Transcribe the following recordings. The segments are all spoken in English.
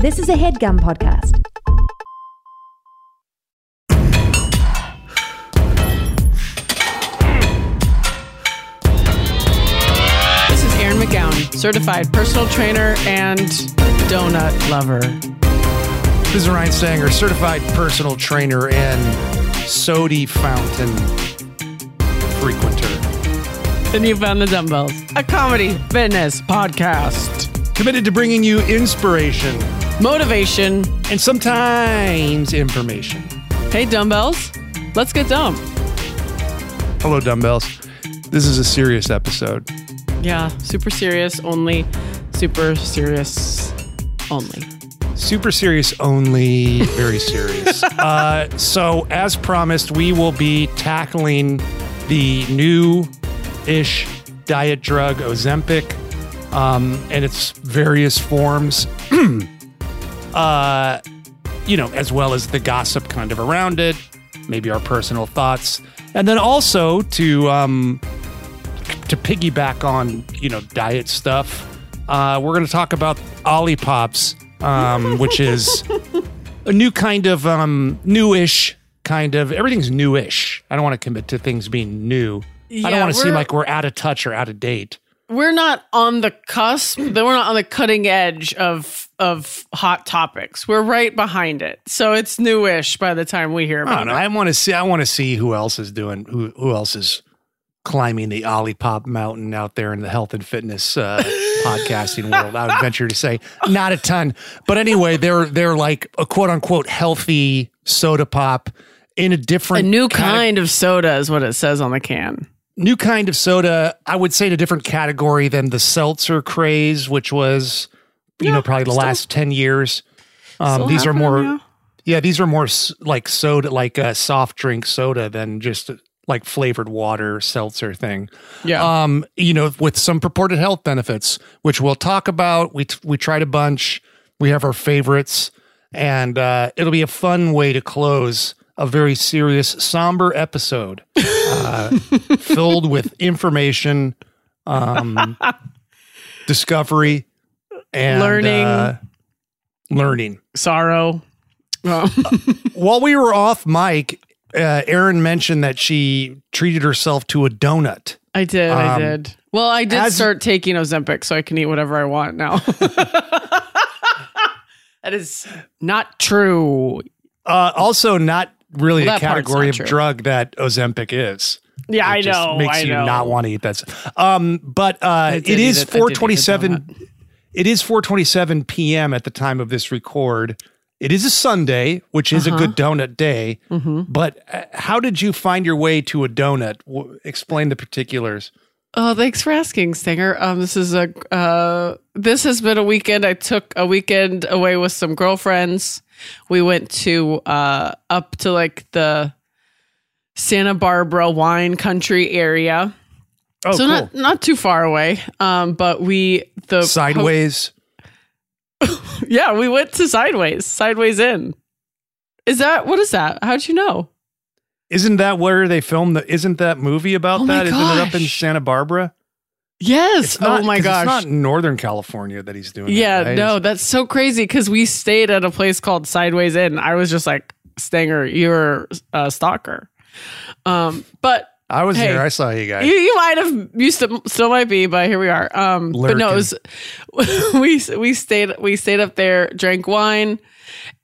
This is a headgum podcast. This is Erin McGowan, certified personal trainer and donut lover. This is Ryan Stanger, certified personal trainer and sody fountain frequenter. And you found the dumbbells, a comedy fitness podcast, Committed to bringing you inspiration motivation. and sometimes information. Hey, dumbbells, let's get dumb. Hello, dumbbells. This is a serious episode. Yeah, super serious only, super serious only. Super serious only, very serious. uh, so, as promised, we will be tackling the new ish diet drug Ozempic um, and its various forms, uh, you know, as well as the gossip kind of around it, maybe our personal thoughts, and then also to um, to piggyback on you know diet stuff. Uh, we're going to talk about Olipops, um, which is a new kind of um, newish kind of everything's newish. I don't want to commit to things being new. I don't want to seem like we're out of touch or out of date. We're not on the cusp, then we're not on the cutting edge of of hot topics. We're right behind it. So it's newish by the time we hear about it. I want to see. I want to see who else is doing. Who who else is climbing the Olipop mountain out there in the health and fitness uh, podcasting world? I would venture to say not a ton. But anyway, they're they're like a quote unquote healthy soda pop in a different A new cate- kind of soda is what it says on the can. new kind of soda. I would say in a different category than the seltzer craze, which was you Yeah, know probably the still- last ten years. Um, these are more. yeah. Yeah, these are more like soda, like a soft drink soda than just like flavored water seltzer thing. Yeah. Um, you know, with some purported health benefits, which we'll talk about. We t- we tried a bunch. We have our favorites, and uh, it'll be a fun way to close a very serious, somber episode, uh, filled with information, um, discovery, and Learning. uh, learning Sorrow. Oh. while we were off mic, uh, Erin mentioned that she treated herself to a donut. I did. I Um, did. Well, I did as- start taking Ozempic so I can eat whatever I want now. that is not true. Uh, also, not really Well, a category of true. drug that Ozempic is. Yeah, I It just know. Makes I you know. not want to eat that. Um, but uh, did it eat is it. I did eat the 427. It is 427 p.m. at the time of this record. It is a Sunday, which is Uh-huh. a good donut day. Mm-hmm. But uh, how did you find your way to a donut? W- explain the particulars. Oh, thanks for asking, Stanger. Um, this is a uh, this has been a weekend. I took a weekend away with some girlfriends. We went to uh, up to like the Santa Barbara wine country area. Oh, so cool. not not too far away. Um, but we the Sideways. yeah, we went to Sideways, Sideways in. Is that what is that? How'd you know? Isn't that where they filmed the? Isn't that movie about Oh that? Isn't it up in. Santa Barbara? Yes. not- oh my gosh. It's not Northern California that he's doing. yeah, that, right? no, that's so crazy because we stayed at a place called Sideways Inn. I was just like, Stanger, you're a stalker. Um, but I was Hey, there. I saw you guys. you, you might have you still, still might be, but here we are. Um, but no, was we we stayed we stayed up there, drank wine,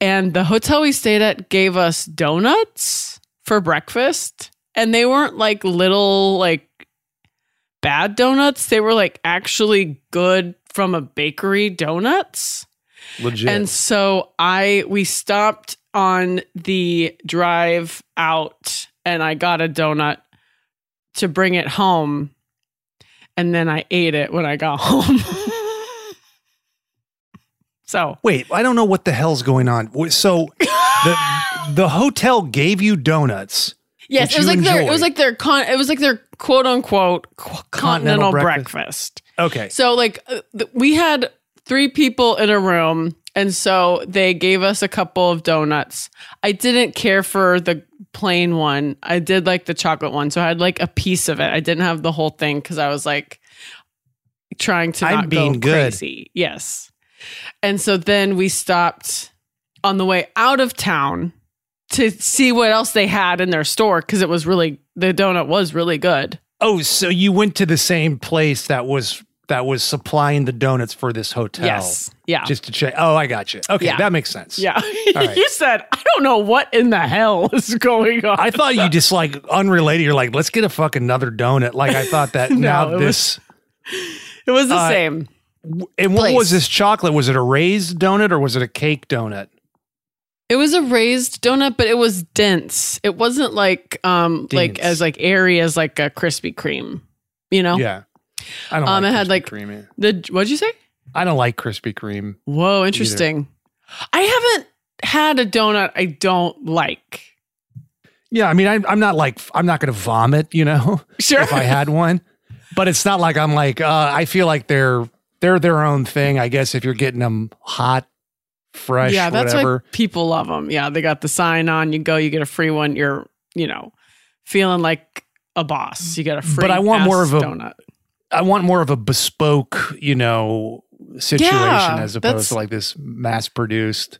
and the hotel we stayed at gave us donuts for breakfast, and they weren't like little like bad donuts. They were like actually good from a bakery donuts. Legit. And so I we stopped on the drive out and I got a donut to bring it home and then I ate it when I got home. so, Wait, I don't know what the hell's going on. So the the hotel gave you donuts. yes, it was like their it was like their con it was like their quote unquote qu- continental, Continental breakfast. breakfast. Okay. So like uh, th- we had three people in a room and so they gave us a couple of donuts. I didn't care for the plain one. I did like the chocolate one. So I had like a piece of it. I didn't have the whole thing cuz I was like trying to I'm not being go good. crazy. Yes. And so then we stopped on the way out of town to see what else they had in their store because it was really the donut was really good. Oh, so you went to the same place that was that was supplying the donuts for this hotel. Yes. Yeah. Just to check. Oh, I got you. Okay, Yeah. that makes sense. yeah. right. you said, I don't know what in the hell is going on. I thought you just like unrelated. You're like, let's get a fucking another donut. Like I thought that No, now it this. it was the uh, same. and what place. was this chocolate? Was it a raised donut or was it a cake donut? It was a raised donut, but it was dense. It wasn't like um like Dense. as like airy as like a Krispy Kreme. You know? Yeah. I don't. Um, like it had, Krispy like- Kreme. The what'd you say? I don't like Krispy Kreme. Whoa, interesting. I haven't had a donut I don't like. Yeah, I mean, I, I'm not like I'm not going to vomit, you know, Sure. if I had one. But it's not like I'm like uh, I feel like they're they're their own thing. I guess if you're getting them hot, fresh, yeah, that's whatever. why people love them. Yeah, they got the sign on. You go, you get a free one. You're, you know, feeling like a boss. You get a free. But I want more of a- donut. I want more of a bespoke, you know, situation Yeah, as opposed to like this mass produced.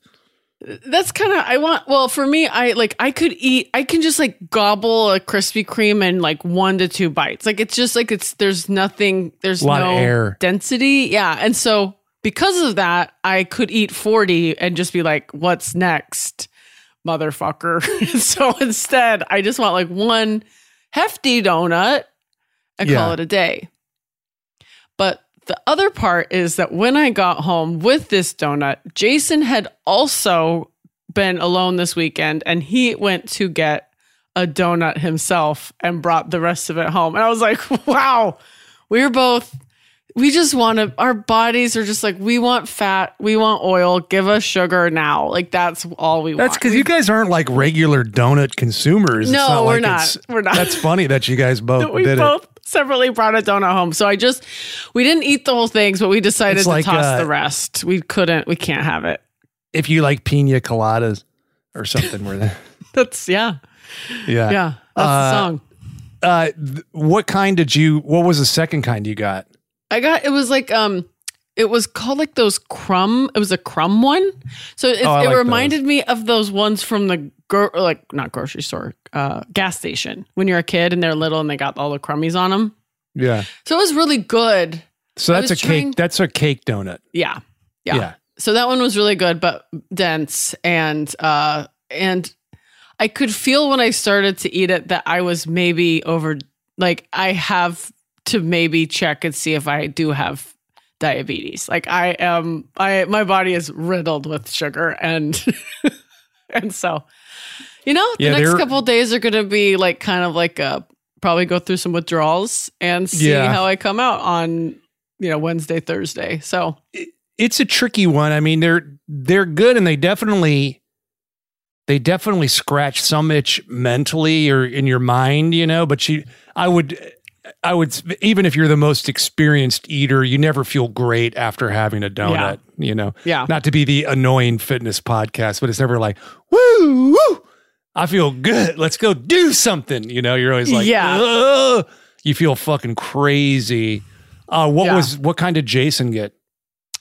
That's kind of I want. Well, for me, I like I could eat. I can just like gobble a Krispy Kreme in like one to two bites. Like it's just like it's there's nothing. There's A lot no of air. density. Yeah, and so because of that, I could eat forty and just be like, "What's next, motherfucker?" so instead, I just want like one hefty donut and Yeah. call it a day. The other part is that when I got home with this donut, Jason had also been alone this weekend and he went to get a donut himself and brought the rest of it home. And I was like, wow, we're both, we just want to, our bodies are just like, we want fat, we want oil, give us sugar now. Like that's all we That's want. That's because you guys aren't like regular donut consumers. It's No, not we're like not. We're not. That's funny that you guys both we did both it. Separately brought a donut home. So I just we didn't eat the whole things, but we decided to toss uh, the rest. We couldn't. We can't have it. If you like pina coladas or something, where that. That's yeah, Yeah. yeah. That's Uh, the song. Uh, what kind did you? What was the second kind you got? I got it was like um it was called like those crumb it was a crumb one. So it, Oh, it like reminded me of those ones from the gro- like not grocery store, uh gas station when you're a kid and they're little and they got all the crummies on them. Yeah. So it was really good. So I that's a was cake. That's a cake donut. Yeah. Yeah. yeah. so that one was really good but dense and uh and i could feel when i started to eat it that i was maybe over like i have to maybe check and see if i do have diabetes like i am i my body is riddled with sugar and and so you know the Yeah, next couple of days are going to be like kind of like uh probably go through some withdrawals and see Yeah. how i come out on you know wednesday thursday so it's a tricky one. I mean, they're they're good and they definitely they definitely scratch some itch mentally or in your mind, you know, but you I would I would even if you're the most experienced eater, you never feel great after having a donut, you know. yeah Not to be the annoying fitness podcast, but it's never like, woo, woo. I feel good. Let's go do something. You know, you're always like, Yeah. "Ugh." you feel fucking crazy. Uh, what Yeah. was what kind did Jason get?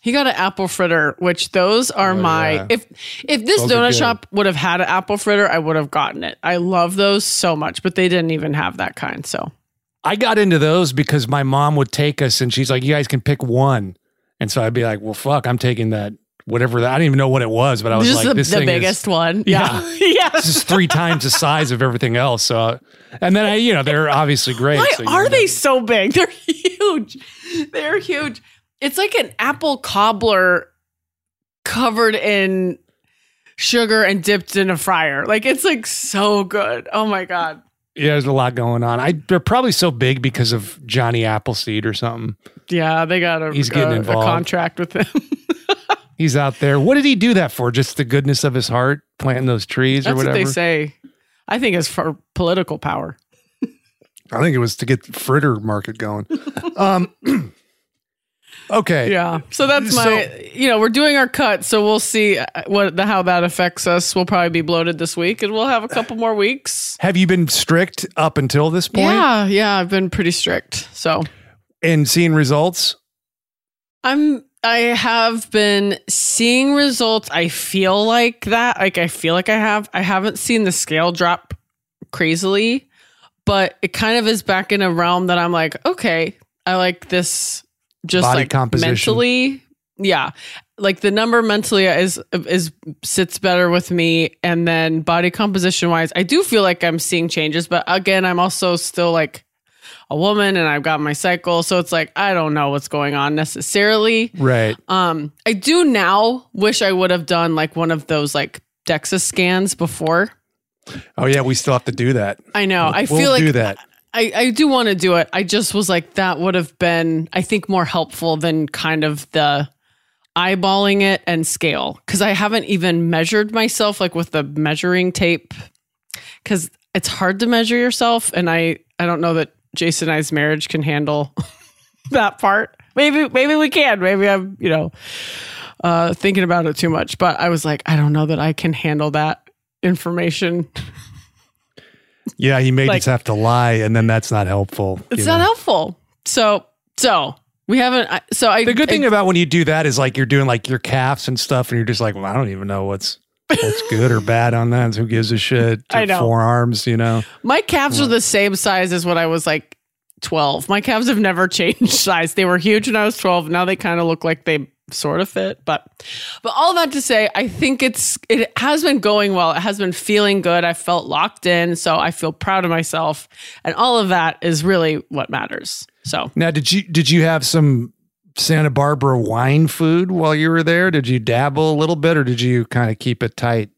He got an apple fritter, which those are Oh, my yeah. if if this Those donut shop would have had an apple fritter, I would have gotten it. I love those so much, but they didn't even have that kind. So I got into those because my mom would take us and she's like, you guys can pick one. And so I'd be like, well, fuck, I'm taking that, whatever that, I didn't even know what it was, but I was just like, the, this the thing biggest is, one. Yeah. Yeah. yeah. this is three times the size of everything else. So, and then I, you know, they're obviously great. Why so are know. they so big? They're huge. They're huge. It's like an apple cobbler covered in sugar and dipped in a fryer. Like it's like so good. Oh my god. Yeah, there's a lot going on. I, they're probably so big because of Johnny Appleseed or something. Yeah, they got a, He's getting a- a involved. contract with him. He's out there. What did he do that for? Just the goodness of his heart, planting those trees or That's what whatever? they say. I think it's for political power. I think it was to get the fritter market going. um, okay. Yeah. So that's my, So- you know, we're doing our cut. So we'll see uh, what the, how that affects us. We'll probably be bloated this week and we'll have a couple more weeks. Have you been strict up until this point Yeah. Yeah. I've been pretty strict. So and seeing results? I'm, I have been seeing results. I feel like that. Like I feel like I have. I haven't seen the scale drop crazily, but it kind of is back in a realm that I'm like, okay, I like this just Body like composition. mentally. Yeah. Like the number mentally is is sits better with me and then body composition wise, I do feel like I'm seeing changes, but again, I'm also still like a woman and I've got my cycle, so it's like I don't know what's going on necessarily. Right. Um, I do now wish I would have done like one of those like DEXA scans before. Oh yeah, we still have to do that. I know. I We'll feel like do that. I, I do want to do it. I just was like, that would have been, I think, more helpful than kind of the eyeballing it and scale. Cause I haven't even measured myself like with the measuring tape. Cause it's hard to measure yourself. And I, I don't know that Jason and I's marriage can handle that part. Maybe, maybe we can. Maybe I'm, you know, uh, thinking about it too much. But I was like, I don't know that I can handle that information. Yeah, he may Like- just have to lie, and then that's not helpful. It's not know? helpful. So, so we haven't. I- So I. The good thing I, about when you do that is like you're doing like your calves and stuff, and you're just like, well, I don't even know what's what's good or bad on that. Who gives a shit? I know. Forearms, you know. my calves are the same size as when I was like twelve. My calves have never changed size. They were huge when I was twelve. Now they kind of look like they sort of fit. But, but all that to say, I think it's it has been going well. It has been feeling good. I felt locked in, so I feel proud of myself, and all of that is really what matters. So Now, did you did you have some Santa Barbara wine food while you were there? Did you dabble a little bit, or did you kind of keep it tight?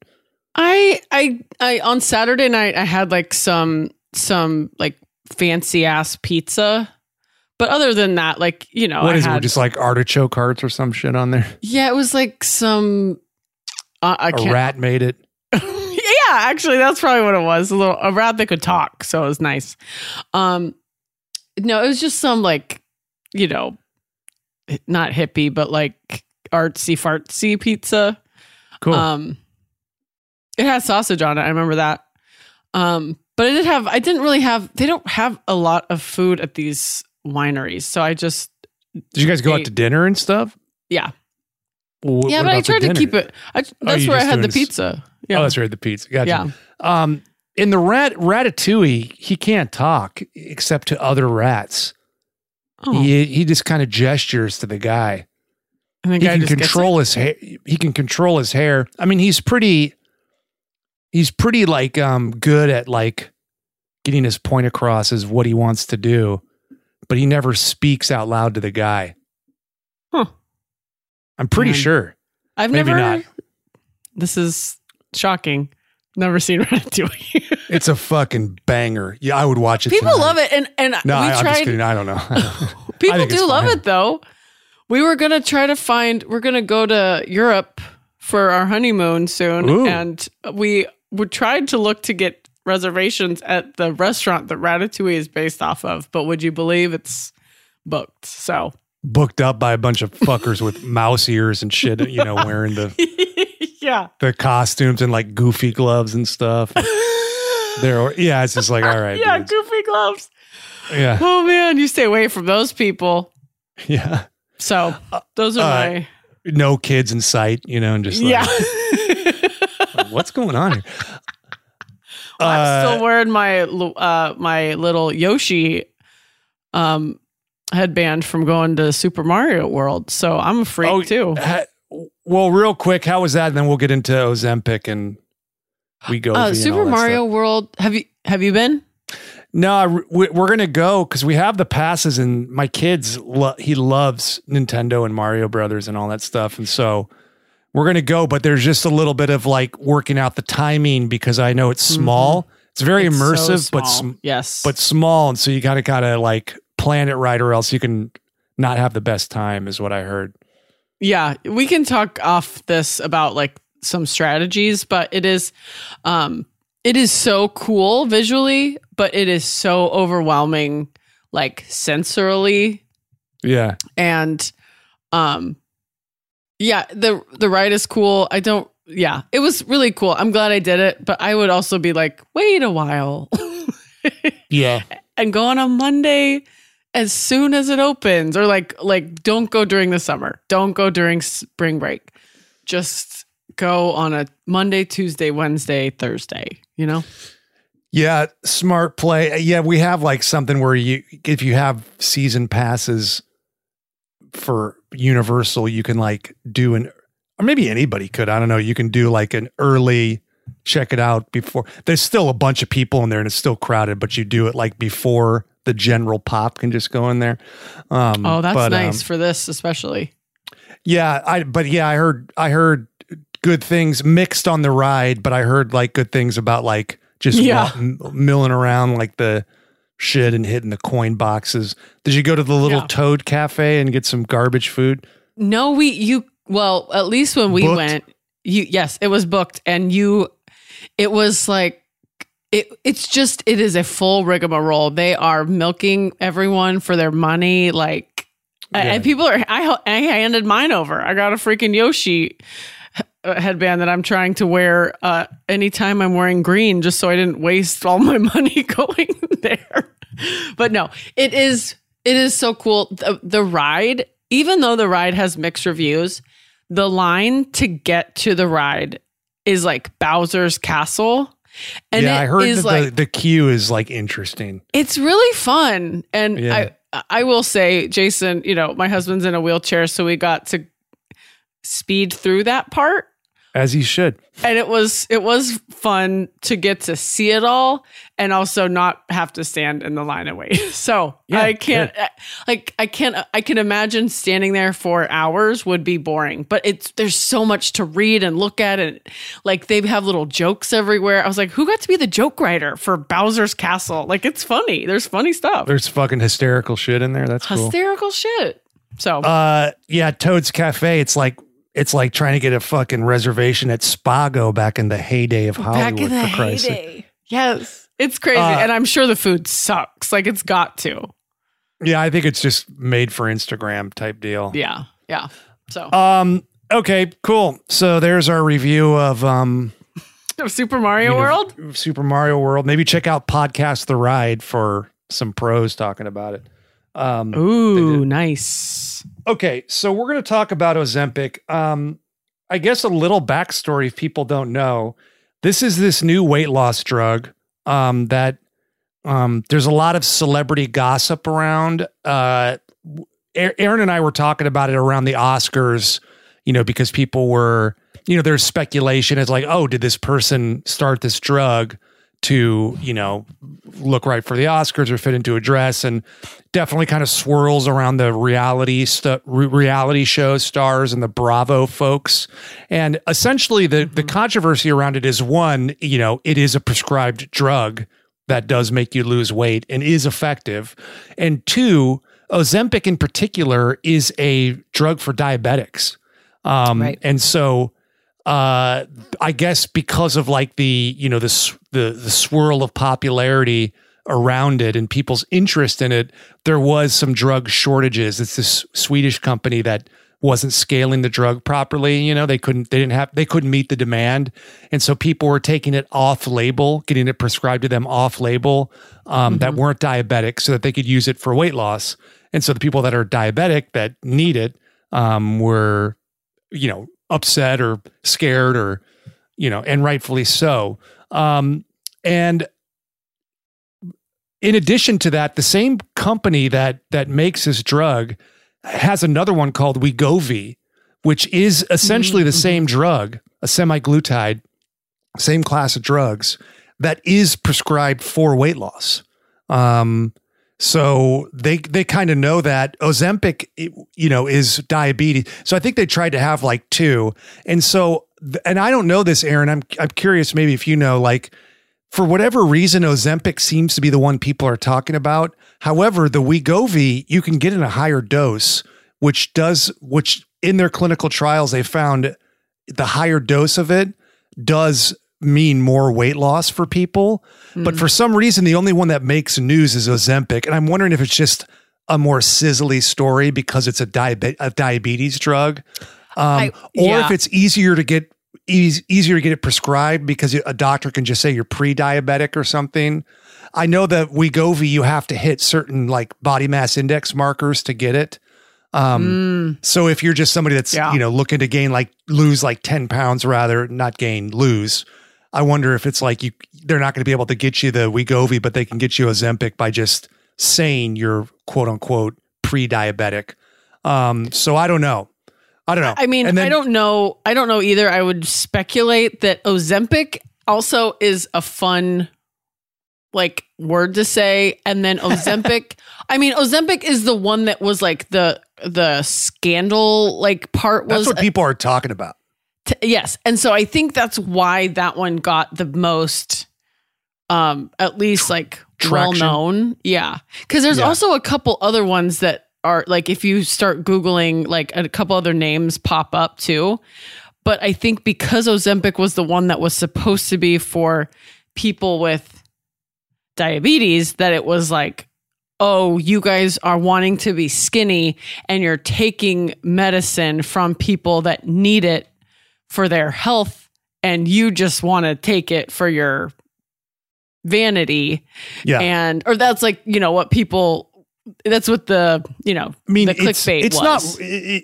I I I on Saturday night I had like some some like fancy ass pizza. But other than that, like, you know, What I is had, it? Just like artichoke hearts or some shit on there? yeah, it was like some uh, I A rat made it. yeah, actually that's probably what it was. A little a rat that could talk, so it was nice. Um no, it was just some like, you know, not hippie, but like artsy fartsy pizza. Cool. Um, it has sausage on it. I remember that. Um, but I did have. I didn't really have. They don't have a lot of food at these wineries, so I just did you guys go out to dinner and stuff? yeah, Well, yeah. But I tried to keep it. I, that's you where I had the pizza. Yeah, Oh, that's right, the pizza. Gotcha. yeah. Um, in the rat Ratatouille, he can't talk except to other rats. Oh, He he just kind of gestures to the guy. and the He guy can control his hair. He can control his hair. I mean, he's pretty. He's pretty like um good at like getting his point across as what he wants to do, but he never speaks out loud to the guy. Huh. I'm pretty Man. sure. I've maybe never. not. This is shocking. Never seen Ratatouille. It's a fucking banger. Yeah, I would watch it. People tonight. love it, and and No, we I, I'm just tried. kidding. I don't know. People do love it though. We were gonna try to find. We're gonna go to Europe for our honeymoon soon, Ooh. and we we tried to look to get reservations at the restaurant that Ratatouille is based off of. But would you believe it's booked? So Booked up by a bunch of fuckers with mouse ears and shit. You know, wearing the yeah, the costumes and like goofy gloves and stuff. They're yeah, it's just like all right, yeah, dudes. goofy gloves. yeah, Oh man, you stay away from those people. yeah. So those are uh, my No kids in sight, you know, and just like, yeah. what's going on here? I'm Uh, still wearing my uh my little Yoshi um headband from going to Super Mario World. So I'm a freak Oh, too. ha- well, real quick, how was that? And then we'll get into Ozempic and we go Uh, Super Mario World. Have you have you been? No, we're gonna go because we have the passes, and my kids lo- he loves Nintendo and Mario Brothers and all that stuff, and so we're gonna go. But there's just a little bit of like working out the timing because I know it's small. It's very Mm-hmm. It's so immersive, but sm- yes, but small, and so you gotta kind of like plan it right, or else you can not have the best time, is what I heard. yeah, we can talk off this about like some strategies, but it is um it is so cool visually, but it is so overwhelming like sensorily Yeah, and um yeah the the ride is cool i don't yeah it was really cool i'm glad i did it but i would also be like wait a while yeah. and go on a monday as soon as it opens or like like don't go during the summer. Don't go during spring break. Just go on a Monday, Tuesday, Wednesday, Thursday, you know? Yeah, smart play. Yeah, we have like something where you if you have season passes for Universal, you can like do an or maybe anybody could. I don't know. You can do like an early check it out before. There's still a bunch of people in there and it's still crowded, but you do it like before the general pop can just go in there. Um, oh, that's but, nice um, for this, especially. Yeah, I but yeah, I heard I heard good things mixed on the ride, but I heard like good things about like just yeah. milling around like the shit and hitting the coin boxes. Did you go to the little yeah. Toad Cafe and get some garbage food? No, we you well at least when we booked? went, you yes, it was booked, and you, it was like it, it's just it is a full rigmarole. They are milking everyone for their money, like, yeah. and people are. I I handed mine over. I got a freaking Yoshi headband that I'm trying to wear uh, anytime I'm wearing green, just so I didn't waste all my money going there. But no, it is it is so cool. The, the ride, even though the ride has mixed reviews, the line to get to the ride is like Bowser's Castle. And yeah, I heard that like, the, the queue is like interesting. It's really fun. And yeah. I I will say, Jason, you know, my husband's in a wheelchair, so we got to speed through that part as he should. And it was it was fun to get to see it all and also not have to stand in the line and wait. So yeah, i can't yeah. like i can't i can imagine standing there for hours would be boring but it's there's so much to read and look at and like they have little jokes everywhere. I was like who got to be the joke writer for bowser's castle? Like it's funny. There's funny stuff. There's fucking hysterical shit in there. That's hysterical cool. shit. So uh yeah toad's cafe it's like it's like trying to get a fucking reservation at Spago back in the heyday of Hollywood. Back in the heyday. Yes. It's crazy. Uh, and I'm sure the food sucks. Like it's got to. Yeah, I think it's just made for Instagram type deal. Yeah. Yeah. So um okay, cool. So there's our review of um of Super Mario you know, World. Super Mario World. Maybe check out Podcast The Ride for some pros talking about it. Um, Ooh, nice. Okay, so we're going to talk about Ozempic. Um, I guess a little backstory if people don't know. This is this new weight loss drug um, that um, there's a lot of celebrity gossip around. Uh, Erin and I were talking about it around the Oscars, you know, because people were, you know, there's speculation. It's like, oh, did this person start this drug? To you know look right for the Oscars or fit into a dress, and definitely kind of swirls around the reality st- reality show stars and the Bravo folks. And essentially, the the mm-hmm. controversy around it is one, you know, it is a prescribed drug that does make you lose weight and is effective, and two, Ozempic in particular is a drug for diabetics. Um, right. And so uh, I guess because of like the you know the the the swirl of popularity around it and people's interest in it, there was some drug shortages. It's this Swedish company that wasn't scaling the drug properly. You know, they couldn't they didn't have they couldn't meet the demand, and so people were taking it off label, getting it prescribed to them off label um, mm-hmm. that weren't diabetic, so that they could use it for weight loss. And so the people that are diabetic that need it um, were, you know, upset or scared or you know and rightfully so um, and in addition to that the same company that that makes this drug has another one called Wegovy which is essentially mm-hmm. the same drug a semaglutide same class of drugs that is prescribed for weight loss um, so they they kind of know that Ozempic, you know, is diabetes. So I think they tried to have like two. And so, and I don't know this, Erin. I'm I'm curious, maybe if you know, like for whatever reason, Ozempic seems to be the one people are talking about. However, the Wegovy you can get in a higher dose, which does which in their clinical trials they found the higher dose of it does mean more weight loss for people. Mm. But for some reason, the only one that makes news is Ozempic. And I'm wondering if it's just a more sizzly story because it's a, diabe- a diabetes drug, um, I, or if it's easier to get eas easier to get it prescribed because a doctor can just say you're pre-diabetic or something. I know that Wegovy, you have to hit certain like body mass index markers to get it. Um, Mm, so if you're just somebody that's Yeah. you know looking to gain like lose like ten pounds rather not gain lose, I wonder if it's like you they're not going to be able to get you the Wegovy, but they can get you Ozempic by just saying you're quote unquote pre-diabetic. Um, so I don't know. I don't know. I mean, then- I don't know. I don't know either. I would speculate that Ozempic also is a fun like word to say and then Ozempic I mean Ozempic is the one that was like the the scandal like part That's was what people are talking about. T- yes. And so I think that's why that one got the most um at least like well known. Yeah. Cuz there's Yeah. also a couple other ones that are like if you start googling like a couple other names pop up too. But I think because Ozempic was the one that was supposed to be for people with diabetes that it was like oh, you guys are wanting to be skinny and you're taking medicine from people that need it for their health and you just want to take it for your vanity Yeah. and or that's like you know what people that's what the you know I mean, the it's, clickbait it's was. not it, it-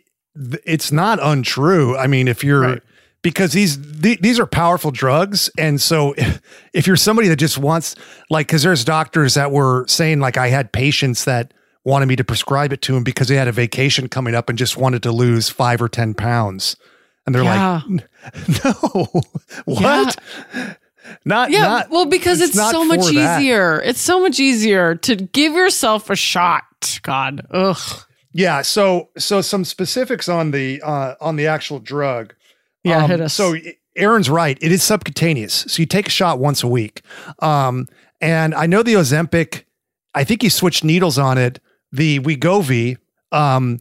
it's not untrue. I mean, if you're Right. because these the, these are powerful drugs, and so if, if you're somebody that just wants like because there's doctors that were saying like I had patients that wanted me to prescribe it to them because they had a vacation coming up and just wanted to lose five or ten pounds, and they're Yeah. like, no, what? Not yeah not well because it's, not so much for that. easier it's so much easier to give yourself a shot god ugh Yeah, so so some specifics on the uh on the actual drug. yeah Um, hit us So Erin's right. It is subcutaneous. So you take a shot once a week. Um, and I know the Ozempic, I think you switched needles on it. The Wegovy, um,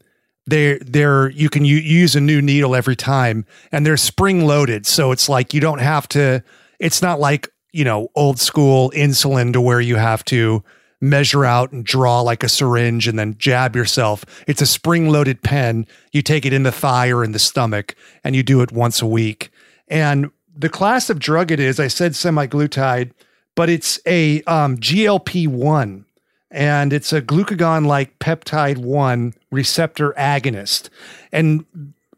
they're they're you can u- use a new needle every time and they're spring loaded. So it's like you don't have to, it's not like, you know, old school insulin to where you have to measure out and draw like a syringe and then jab yourself. It's a spring loaded pen. You take it in the thigh or in the stomach and you do it once a week. And the class of drug it is, I said semaglutide, but it's a um, GLP 1 and it's a glucagon like peptide 1 receptor agonist. And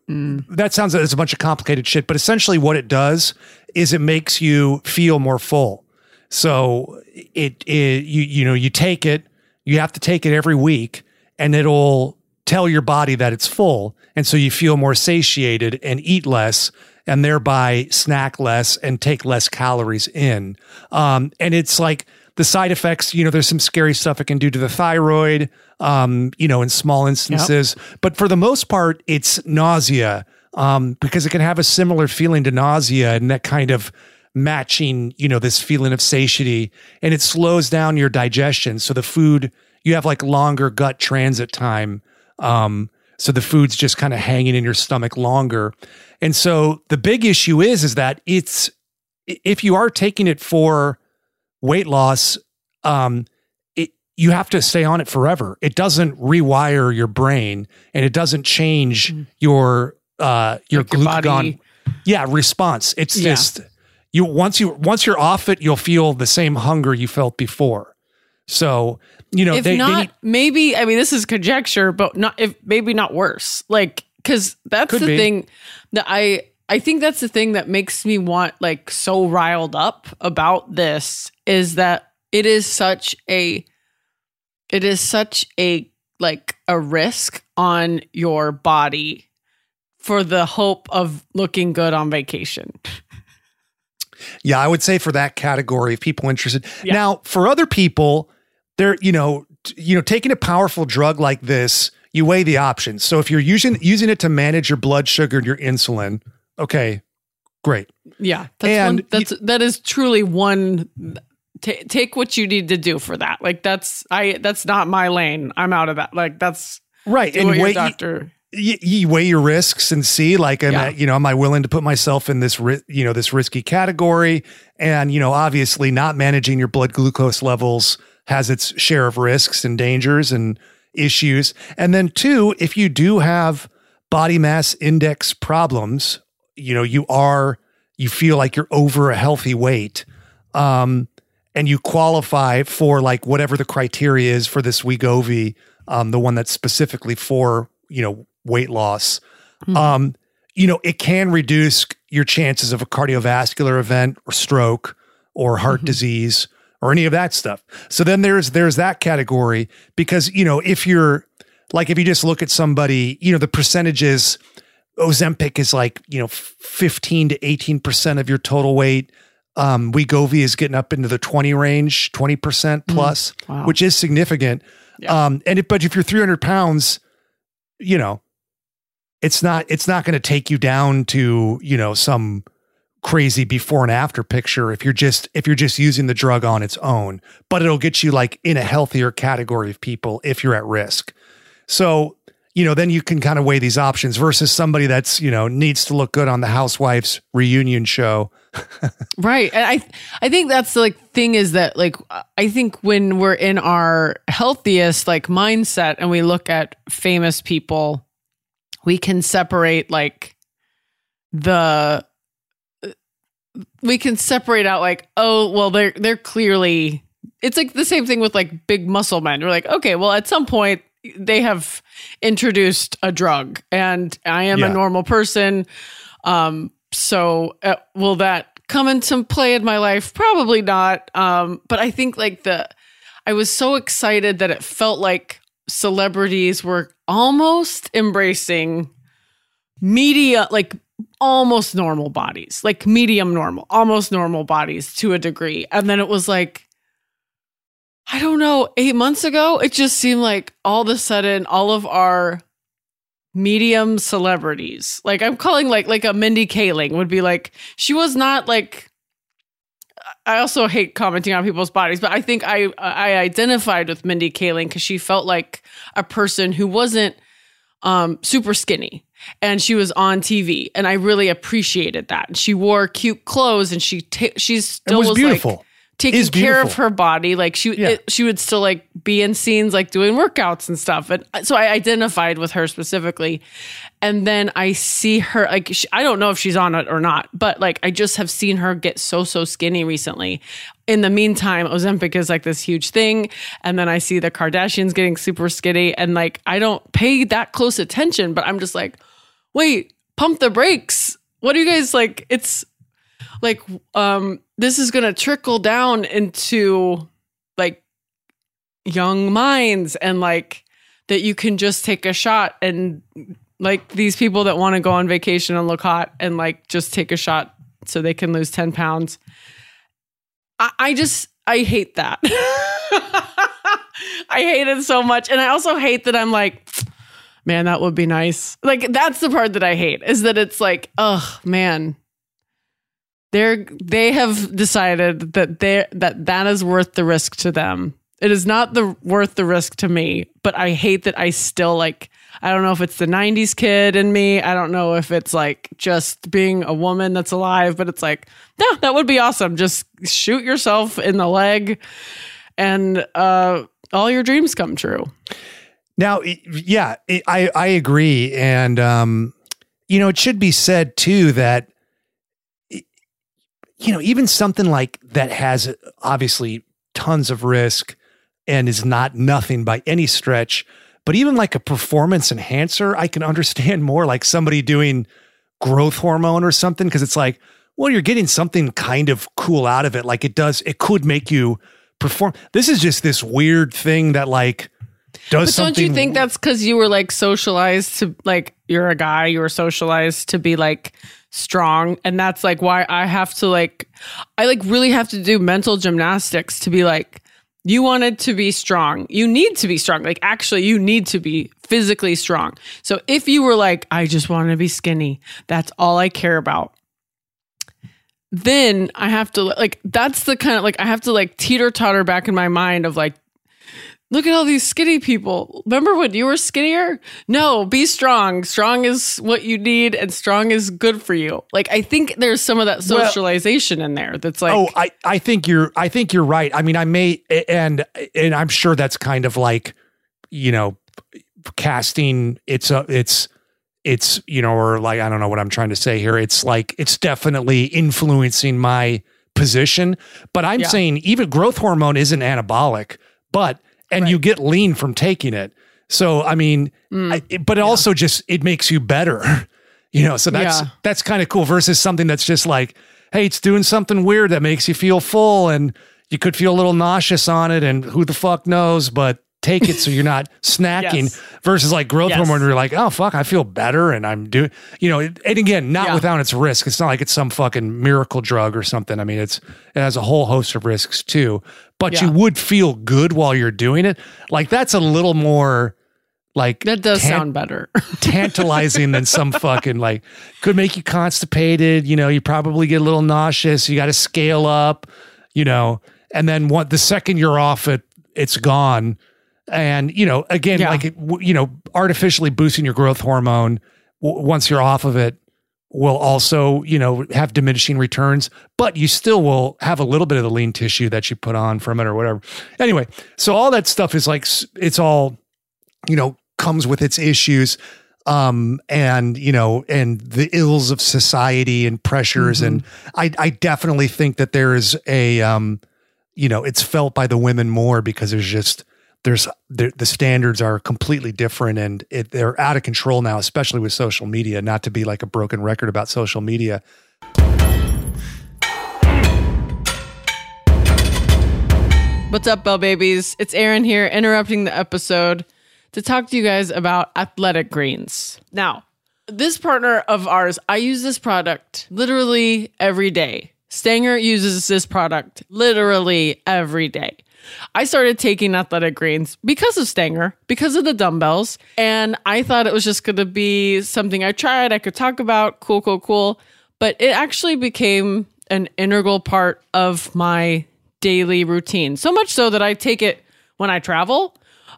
that sounds like it's a bunch of complicated shit, but essentially what it does is it makes you feel more full. So it, it you you know you take it, you have to take it every week, and it'll tell your body that it's full, and so you feel more satiated and eat less, and thereby snack less and take less calories in. Um, and it's like the side effects. You know, there's some scary stuff it can do to the thyroid. Um, you know, in small instances, but for the most part, it's nausea. Um, because it can have a similar feeling to nausea and that kind of matching, you know, this feeling of satiety and it slows down your digestion. So the food, you have like longer gut transit time. Um, so the food's just kind of hanging in your stomach longer. And so the big issue is, is that it's, if you are taking it for weight loss, um, it, you have to stay on it forever. It doesn't rewire your brain and it doesn't change your, uh, your Like glucagon body- yeah response it's Yeah. just you once you once you're off it you'll feel the same hunger you felt before so you know if they, not they need, maybe i mean this is conjecture but not if maybe not worse like because that's the be. thing that i i think that's the thing that makes me want like so riled up about this is that it is such a it is such a like a risk on your body for the hope of looking good on vacation yeah i would say for that category of people interested Yeah. now for other people they're you know t- you know taking a powerful drug like this you weigh the options so if you're using using it to manage your blood sugar and your insulin okay great Yeah, that's And one, that's that is truly one. Ta take what you need to do for that. Like that's I that's not my lane. I'm out of that. Like that's right and weigh, doctor. you, you weigh your risks and see like am Yeah. I, you know am I willing to put myself in this ri- you know this risky category and you know obviously not managing your blood glucose levels has its share of risks and dangers and issues and then two if you do have body mass index problems you know you are you feel like you're over a healthy weight, um, and you qualify for like whatever the criteria is for this Wegovy, um, the one that's specifically for you know weight loss, mm-hmm. um, you know it can reduce your chances of a cardiovascular event or stroke or heart mm-hmm. disease or any of that stuff. So then there's there's that category because you know if you're like if you just look at somebody, you know the percentages Ozempic is like, you know, 15 to 18% of your total weight. Um, Wegovy is getting up into the 20 range, 20% mm, plus, mm, wow. which is significant. Yeah. Um, and it, but if you're 300 pounds, you know, it's not, it's not going to take you down to, you know, some crazy before and after picture if you're just, if you're just using the drug on its own, but it'll get you like in a healthier category of people if you're at risk. So you know, then you can kind of weigh these options versus somebody that's, you know, needs to look good on the housewives reunion show. right. And I I think that's the like thing is that like I think when we're in our healthiest like mindset and we look at famous people, we can separate like the we can separate out like, oh, well they're they're clearly it's like the same thing with like big muscle men. We're like, okay, well at some point they have introduced a drug and I am yeah. a normal person. Um, so uh, will that come into play in my life? Probably not. Um, but I think like the, I was so excited that it felt like celebrities were almost embracing media, like almost normal bodies, like medium normal, almost normal bodies to a degree. And then it was like, I don't know, eight months ago, it just seemed like all of a sudden all of our medium celebrities, like I'm calling like like a Mindy Kaling would be like she was not like I also hate commenting on people's bodies, but I think I I identified with Mindy Kaling because she felt like a person who wasn't um, super skinny and she was on TV, and I really appreciated that. And she wore cute clothes, and she t- she's still it was, was beautiful. Like, taking care of her body. Like she, yeah. it, she would still like be in scenes, like doing workouts and stuff. And uh, so I identified with her specifically. And then I see her, like, she, I don't know if she's on it or not, but like, I just have seen her get so, so skinny recently. In the meantime, Ozempic is like this huge thing. And then I see the Kardashians getting super skinny. And like, I don't pay that close attention, but I'm just like, wait, pump the brakes. What do you guys like? It's, like um this is going to trickle down into like young minds and like that you can just take a shot and like these people that want to go on vacation and look hot and like just take a shot so they can lose 10 pounds. I, I just i hate that. I hate it so much. And i also hate that i'm like man that would be nice. Like that's the part that i hate is that it's like oh man they're they have decided that they that that is worth the risk to them. It is not the worth the risk to me, but I hate that I still like I don't know if it's the 90s kid in me. I don't know if it's like just being a woman that's alive, but it's like, yeah, that would be awesome. Just shoot yourself in the leg and uh, all your dreams come true. Now, yeah, I, I agree. And, um, you know, it should be said too that you know, even something like that has obviously tons of risk and is not nothing by any stretch, but even like a performance enhancer, I can understand more like somebody doing growth hormone or something because it's like, well, you're getting something kind of cool out of it. Like it does, it could make you perform. This is just this weird thing that like does but don't you think that's because you were like socialized to like you're a guy, you were socialized to be like strong. And that's like why i have to like i like really have to do mental gymnastics to be like you wanted to be strong. You need to be strong. Like actually you need to be physically strong. So if you were like i just want to be skinny that's all i care about then i have to like that's the kind of like i have to like teeter totter back in my mind of like look at all these skinny people. Remember when you were skinnier? No, be strong. Strong is what you need and strong is good for you. Like I think there's some of that socialization well, in there that's like Oh, I I think you're I think you're right. I mean, I may and and I'm sure that's kind of like, you know, casting it's a it's it's you know or like i don't know what i'm trying to say here it's like it's definitely influencing my position but i'm Yeah. saying even growth hormone isn't anabolic but and you get lean from taking it so i mean Mm. I, but it also just it makes you better you know so that's Yeah. that's kind of cool versus something that's just like hey it's doing something weird that makes you feel full and you could feel a little nauseous on it and who the fuck knows but take it so you're not snacking Yes. versus like growth Yes. hormone where you're like oh fuck i feel better and i'm doing you know and again not Yeah. without its risk it's not like it's some fucking miracle drug or something i mean it's it has a whole host of risks too but you would feel good while you're doing it like that's a little more like That does tan- sound better. tantalizing than some fucking like could make you constipated. You know, you probably get a little nauseous. You got to scale up. You know, and then what? The second you're off it, it's gone. And you know, again, Yeah. like you know, artificially boosting your growth hormone w- once you're off of it will also you know have diminishing returns but you still will have a little bit of the lean tissue that you put on from it or whatever. Anyway so all that stuff is like it's all you know comes with its issues um and you know and the ills of society and pressures. And i i definitely think that there is a um you know it's felt by the women more because there's just there's the, the standards are completely different and it, they're out of control now especially with social media not to be like a broken record about social media What's up, Bell Babies? It's Erin here, interrupting the episode to talk to you guys about athletic greens. Now, this partner of ours, I use this product literally every day. Stanger uses this product literally every day. I started taking athletic greens because of Stanger, because of the dumbbells, and I thought it was just going to be something I tried, I could talk about, cool, cool, cool. But it actually became an integral part of my daily routine. So much so that I take it when I travel.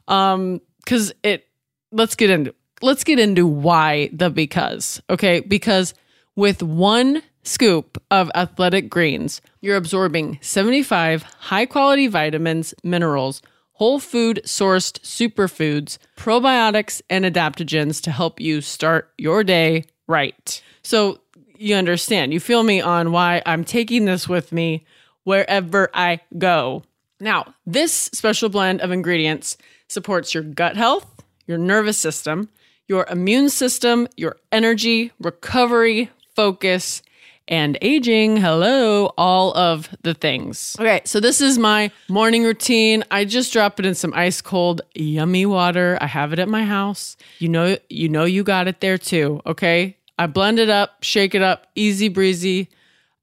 Um, cuz it let's get into let's get into why the because. Okay? Because with one scoop of athletic greens, you're absorbing 75 high-quality vitamins, minerals, whole food sourced superfoods, probiotics and adaptogens to help you start your day right. So you understand. You feel me on why I'm taking this with me wherever I go. Now, this special blend of ingredients supports your gut health, your nervous system, your immune system, your energy, recovery, focus, and aging. Hello, all of the things. Okay, so this is my morning routine. I just drop it in some ice cold, yummy water. I have it at my house. You know, you know, you got it there too. Okay, I blend it up, shake it up, easy breezy,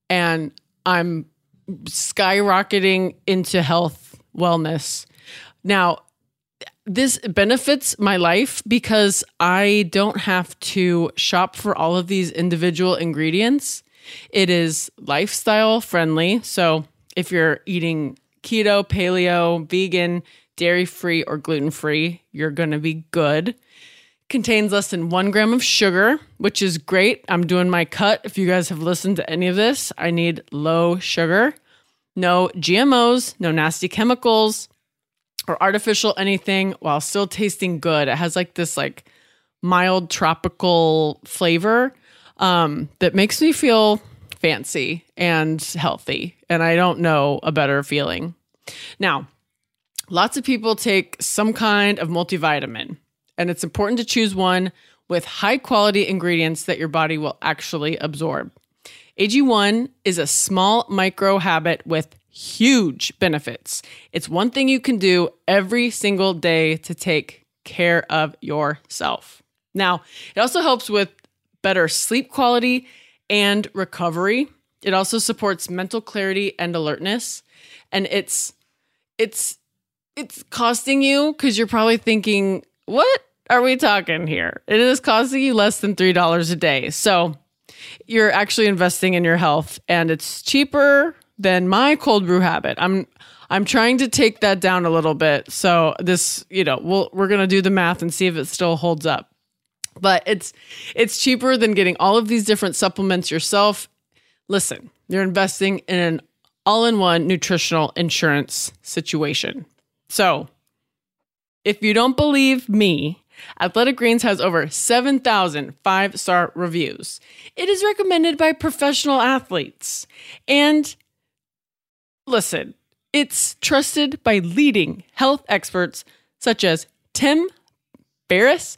and I'm skyrocketing into health wellness. Now, this benefits my life because I don't have to shop for all of these individual ingredients. It is lifestyle friendly. So, if you're eating keto, paleo, vegan, dairy free, or gluten free, you're going to be good contains less than one gram of sugar, which is great. I'm doing my cut. If you guys have listened to any of this, I need low sugar, no GMOs, no nasty chemicals or artificial anything while still tasting good. It has like this like mild tropical flavor um, that makes me feel fancy and healthy. And I don't know a better feeling. Now, lots of people take some kind of multivitamin, and it's important to choose one with high quality ingredients that your body will actually absorb. AG1 is a small micro habit with huge benefits. It's one thing you can do every single day to take care of yourself. Now, it also helps with better sleep quality and recovery. It also supports mental clarity and alertness. And it's it's it's costing you because you're probably thinking, what are we talking here? It is costing you less than $3 a day. So you're actually investing in your health and it's cheaper than my cold brew habit. I'm I'm trying to take that down a little bit. So this, you know, we'll we're gonna do the math and see if it still holds up. But it's it's cheaper than getting all of these different supplements yourself. Listen, you're investing in an all-in-one nutritional insurance situation. So if you don't believe me, Athletic Greens has over 7,000 five star reviews. It is recommended by professional athletes. And listen, it's trusted by leading health experts such as Tim Ferriss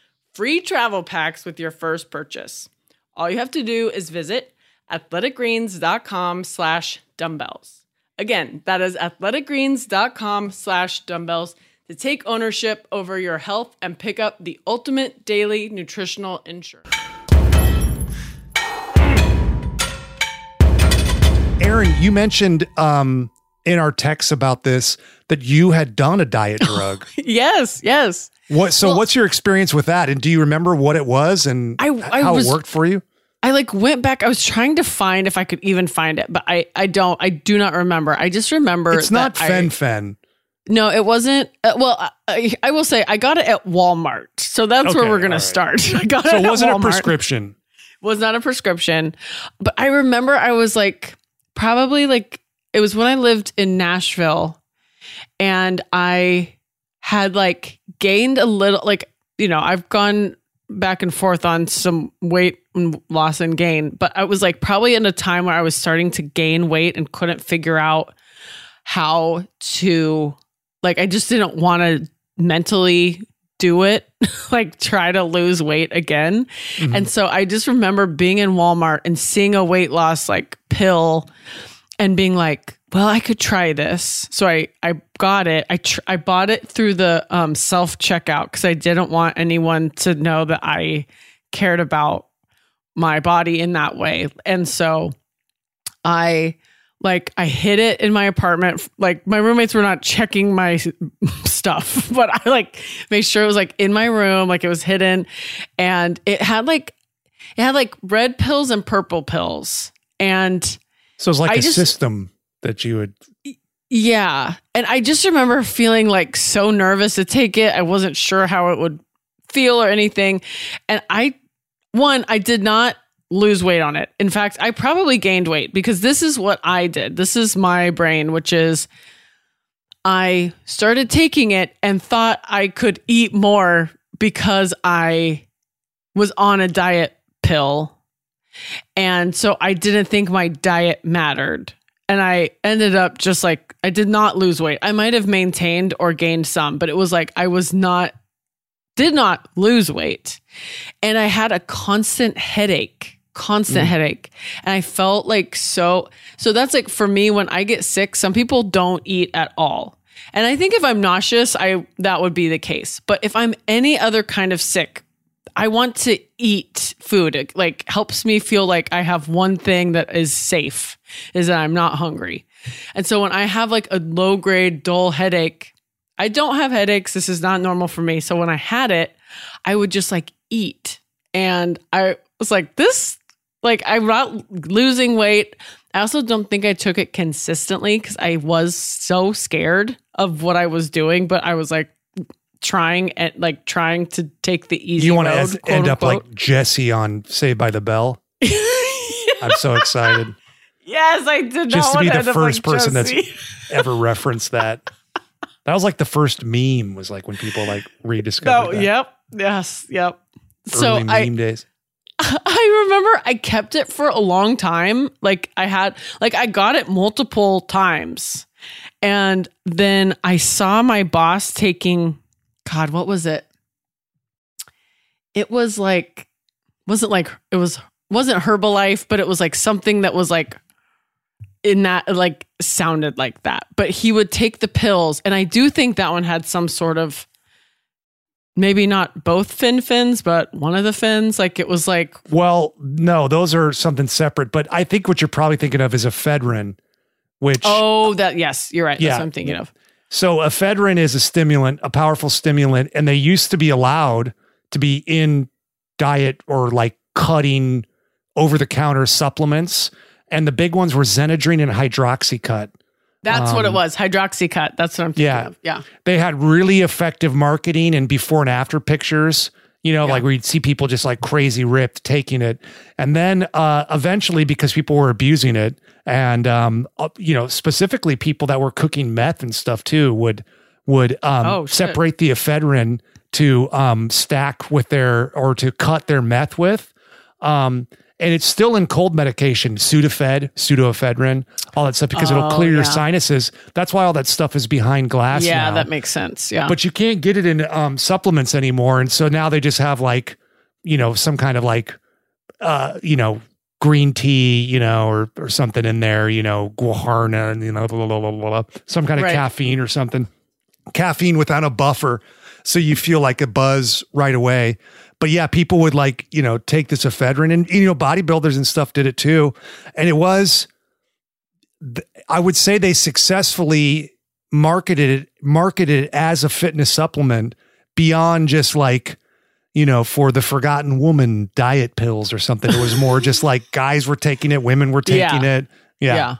free travel packs with your first purchase. All you have to do is visit athleticgreens.com slash dumbbells. Again, that is athleticgreens.com slash dumbbells to take ownership over your health and pick up the ultimate daily nutritional insurance. Erin, you mentioned um, in our text about this that you had done a diet drug. yes, yes. What? So, well, what's your experience with that? And do you remember what it was and I, I how was, it worked for you? I like went back. I was trying to find if I could even find it, but I I don't. I do not remember. I just remember it's not fen fen. No, it wasn't. Uh, well, I, I, will say I got it at Walmart, so that's okay, where we're gonna right. start. I got so it. So wasn't a prescription. Was not a prescription, but I remember I was like probably like it was when I lived in Nashville, and I had like gained a little like you know I've gone back and forth on some weight loss and gain, but I was like probably in a time where I was starting to gain weight and couldn't figure out how to like I just didn't want to mentally do it, like try to lose weight again. Mm-hmm. And so I just remember being in Walmart and seeing a weight loss like pill and being like, well, I could try this. So I, I got it. I, tr- I bought it through the um, self checkout because I didn't want anyone to know that I cared about my body in that way. And so I like I hid it in my apartment. Like my roommates were not checking my stuff, but I like made sure it was like in my room, like it was hidden. And it had like it had like red pills and purple pills. And so it was like I a just, system that you would Yeah. And I just remember feeling like so nervous to take it. I wasn't sure how it would feel or anything. And I one, I did not lose weight on it. In fact, I probably gained weight because this is what I did. This is my brain, which is I started taking it and thought I could eat more because I was on a diet pill. And so I didn't think my diet mattered. And I ended up just like, I did not lose weight. I might have maintained or gained some, but it was like I was not did not lose weight. And I had a constant headache, constant mm. headache. And I felt like so, so that's like for me, when I get sick, some people don't eat at all. And I think if I'm nauseous, I that would be the case. But if I'm any other kind of sick, I want to eat food. It like helps me feel like I have one thing that is safe is that I'm not hungry. And so when I have like a low grade dull headache, I don't have headaches. This is not normal for me. So when I had it, I would just like eat. And I was like, this, like, I'm not losing weight. I also don't think I took it consistently because I was so scared of what I was doing. But I was like, trying and like trying to take the easy. You want to end, up like Jesse on Saved by the Bell? I'm so excited. Yes, I did. Just to be the first like person Jesse. that's ever referenced that. That was like the first meme. Was like when people like rediscovered. Oh, that. yep, yes, yep. Early so meme I, days. I remember I kept it for a long time. Like I had, like I got it multiple times, and then I saw my boss taking. God, what was it? It was like, wasn't like it was wasn't Herbalife, but it was like something that was like in that like sounded like that. But he would take the pills and i do think that one had some sort of maybe not both fen-phens but one of the fins. Like it was like well no those are something separate but i think what you're probably thinking of is ephedrine which oh that yes you're right. Yeah, that's what i'm thinking of so ephedrine is a stimulant a powerful stimulant and they used to be allowed to be in diet or like cutting over the counter supplements. And the big ones were Xenadrine and Hydroxycut. That's um, what it um, was. Hydroxycut. That's what I'm thinking yeah. of. Yeah. They had really effective marketing and before and after pictures. You know, yeah. like we'd see people just like crazy ripped taking it. And then uh, eventually, because people were abusing it, and um, uh, you know, specifically people that were cooking meth and stuff too would would um, oh, separate the ephedrine to um, stack with their or to cut their meth with. Um, and it's still in cold medication, Sudafed, pseudoephedrine, all that stuff because oh, it'll clear yeah. your sinuses. That's why all that stuff is behind glass. Yeah, now. that makes sense. Yeah, but you can't get it in um, supplements anymore, and so now they just have like, you know, some kind of like, uh, you know, green tea, you know, or or something in there, you know, guarana, and you know, blah, blah, blah, some kind of right. caffeine or something. Caffeine without a buffer, so you feel like a buzz right away but yeah, people would like, you know, take this ephedrine and, you know, bodybuilders and stuff did it too. And it was, I would say they successfully marketed it, marketed it as a fitness supplement beyond just like, you know, for the forgotten woman diet pills or something. It was more just like guys were taking it, women were taking yeah. it. Yeah. Yeah.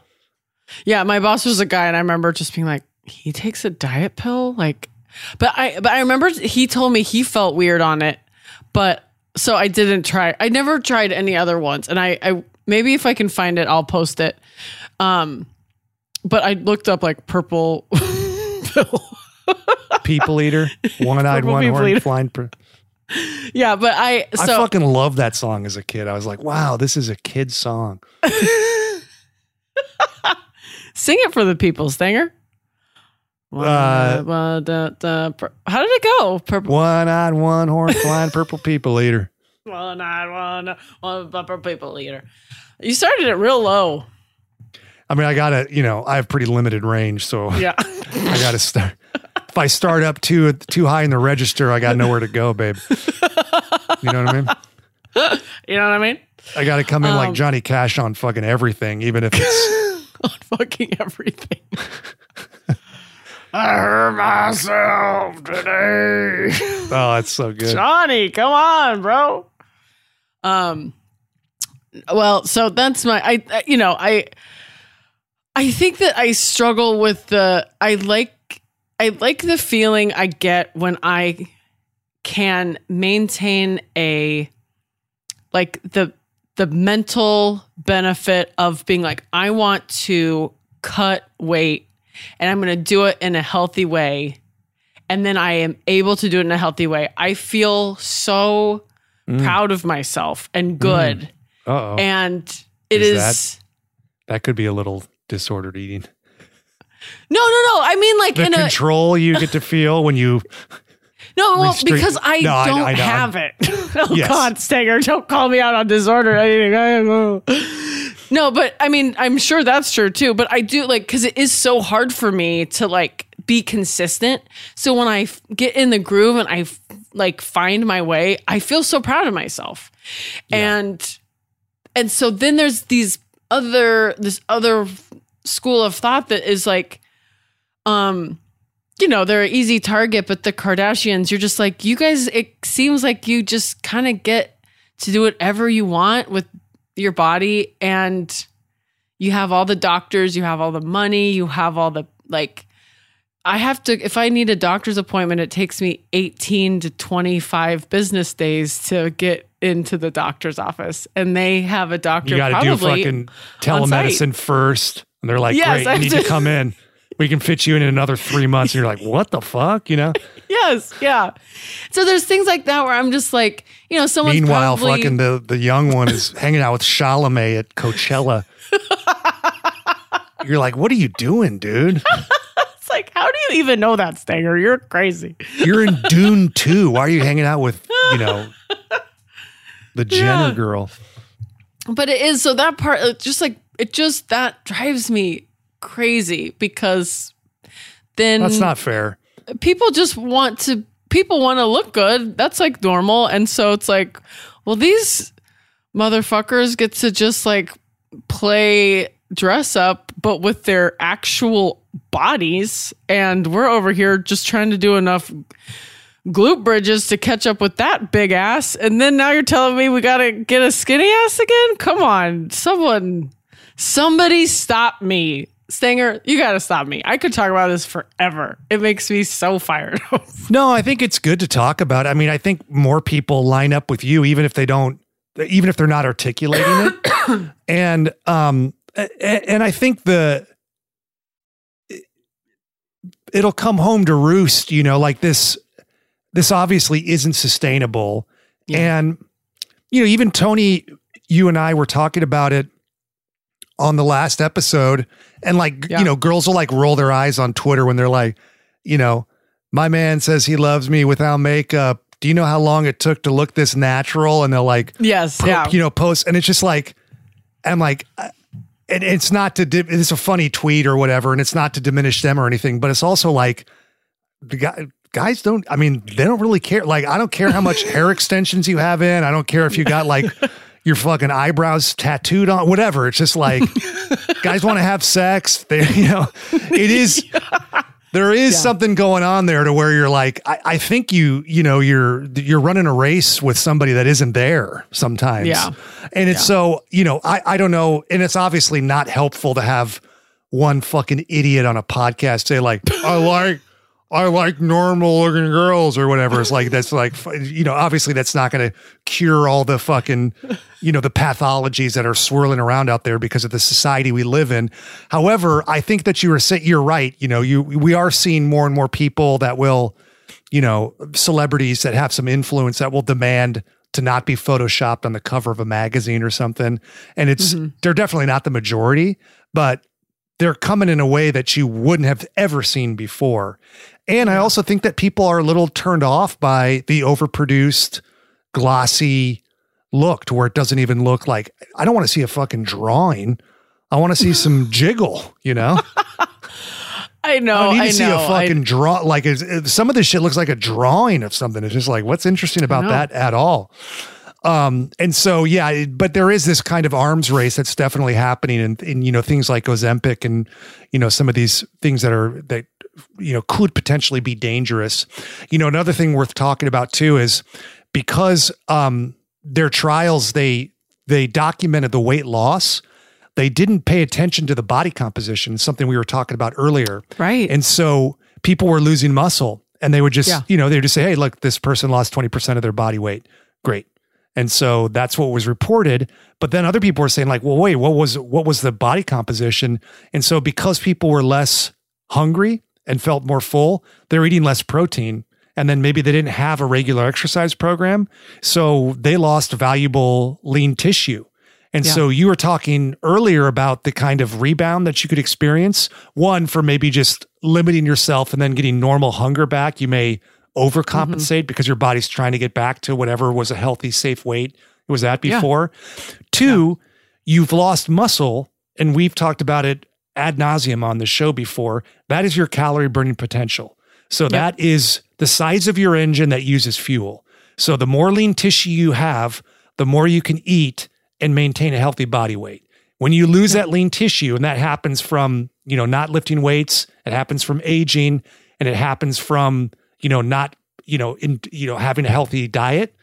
Yeah. My boss was a guy and I remember just being like, he takes a diet pill? Like, but I, but I remember he told me he felt weird on it but so I didn't try. I never tried any other ones, and I, I maybe if I can find it, I'll post it. Um, but I looked up like purple people eater, one eyed, one horn, flying. Per- yeah, but I so, I fucking loved that song as a kid. I was like, wow, this is a kid song. Sing it for the people, Stanger. Uh, how did it go? Purple. One eyed, one horn, flying purple people eater. One eyed, one, one purple people eater. You started it real low. I mean, I got to, you know, I have pretty limited range, so yeah, I got to start. If I start up too too high in the register, I got nowhere to go, babe. You know what I mean? You know what I mean? I got to come in um, like Johnny Cash on fucking everything, even if it's on fucking everything. I hurt myself today. oh, that's so good. Johnny, come on, bro. Um well, so that's my I you know, I I think that I struggle with the I like I like the feeling I get when I can maintain a like the the mental benefit of being like I want to cut weight and I'm going to do it in a healthy way. And then I am able to do it in a healthy way. I feel so mm. proud of myself and good. Mm. And it is, is that, that could be a little disordered eating. No, no, no. I mean, like the in control a, you get to feel when you. No, well, restrict, because I no, don't I, I have it. oh yes. God, Stanger, don't call me out on disorder. No, but I mean, I'm sure that's true too. But I do like because it is so hard for me to like be consistent. So when I f- get in the groove and I f- like find my way, I feel so proud of myself. Yeah. And and so then there's these other this other school of thought that is like, um, you know, they're an easy target, but the Kardashians, you're just like, you guys. It seems like you just kind of get to do whatever you want with your body and you have all the doctors, you have all the money, you have all the like I have to if I need a doctor's appointment, it takes me 18 to 25 business days to get into the doctor's office. And they have a doctor. You gotta do fucking telemedicine first. And they're like, yes, Great, you need to, to come in. We can fit you in, in another three months. And you're like, what the fuck? You know? yes, yeah. So there's things like that where I'm just like, you know, someone. Meanwhile, probably, fucking the the young one is hanging out with Chalamet at Coachella. You're like, what are you doing, dude? it's like, how do you even know that, Stanger? You're crazy. You're in Dune 2. Why are you hanging out with, you know, the Jenner yeah. girl? But it is so that part, just like it just that drives me crazy because then that's not fair people just want to people want to look good. That's like normal. And so it's like, well, these motherfuckers get to just like play dress up, but with their actual bodies. And we're over here just trying to do enough glute bridges to catch up with that big ass. And then now you're telling me we got to get a skinny ass again? Come on. Someone, somebody stop me. Stanger, you got to stop me. I could talk about this forever. It makes me so fired up. No, I think it's good to talk about. I mean, I think more people line up with you, even if they don't, even if they're not articulating it. and, um, and I think the, it'll come home to roost, you know, like this, this obviously isn't sustainable. Yeah. And, you know, even Tony, you and I were talking about it on the last episode. And like, yeah. you know, girls will like roll their eyes on Twitter when they're like, you know, my man says he loves me without makeup. Do you know how long it took to look this natural? And they'll like, yes, yeah. you know, post. And it's just like, I'm like, uh, and it's not to, di- it's a funny tweet or whatever. And it's not to diminish them or anything, but it's also like, the guy, guys don't i mean they don't really care like i don't care how much hair extensions you have in i don't care if you got like your fucking eyebrows tattooed on whatever it's just like guys want to have sex they you know it is there is yeah. something going on there to where you're like I, I think you you know you're you're running a race with somebody that isn't there sometimes yeah and it's yeah. so you know i i don't know and it's obviously not helpful to have one fucking idiot on a podcast say like i like I like normal looking girls or whatever. It's like that's like you know, obviously that's not going to cure all the fucking you know the pathologies that are swirling around out there because of the society we live in. However, I think that you are you're right. You know, you we are seeing more and more people that will, you know, celebrities that have some influence that will demand to not be photoshopped on the cover of a magazine or something. And it's mm-hmm. they're definitely not the majority, but they're coming in a way that you wouldn't have ever seen before. And I also think that people are a little turned off by the overproduced, glossy look to where it doesn't even look like I don't want to see a fucking drawing. I want to see some jiggle, you know? I know. I need to I see know, a fucking draw. Like some of this shit looks like a drawing of something. It's just like, what's interesting about that at all? Um, and so, yeah, but there is this kind of arms race that's definitely happening in, in, you know, things like Ozempic and, you know, some of these things that are, that, you know, could potentially be dangerous. You know, another thing worth talking about too is because, um, their trials, they, they documented the weight loss. They didn't pay attention to the body composition, something we were talking about earlier. Right. And so people were losing muscle and they would just, yeah. you know, they would just say, Hey, look, this person lost 20% of their body weight. Great and so that's what was reported. But then other people were saying like, well, wait, what was what was the body composition? And so because people were less hungry and felt more full, they're eating less protein. And then maybe they didn't have a regular exercise program. So they lost valuable lean tissue. And yeah. so you were talking earlier about the kind of rebound that you could experience. One, for maybe just limiting yourself and then getting normal hunger back. You may overcompensate mm-hmm. because your body's trying to get back to whatever was a healthy, safe weight it was at before. Yeah. Two, yeah. you've lost muscle, and we've talked about it ad nauseum on the show before. That is your calorie burning potential. So yep. that is the size of your engine that uses fuel. So the more lean tissue you have, the more you can eat and maintain a healthy body weight. When you lose that lean tissue, and that happens from, you know, not lifting weights, it happens from aging, and it happens from you know, not, you know, in, you know, having a healthy diet,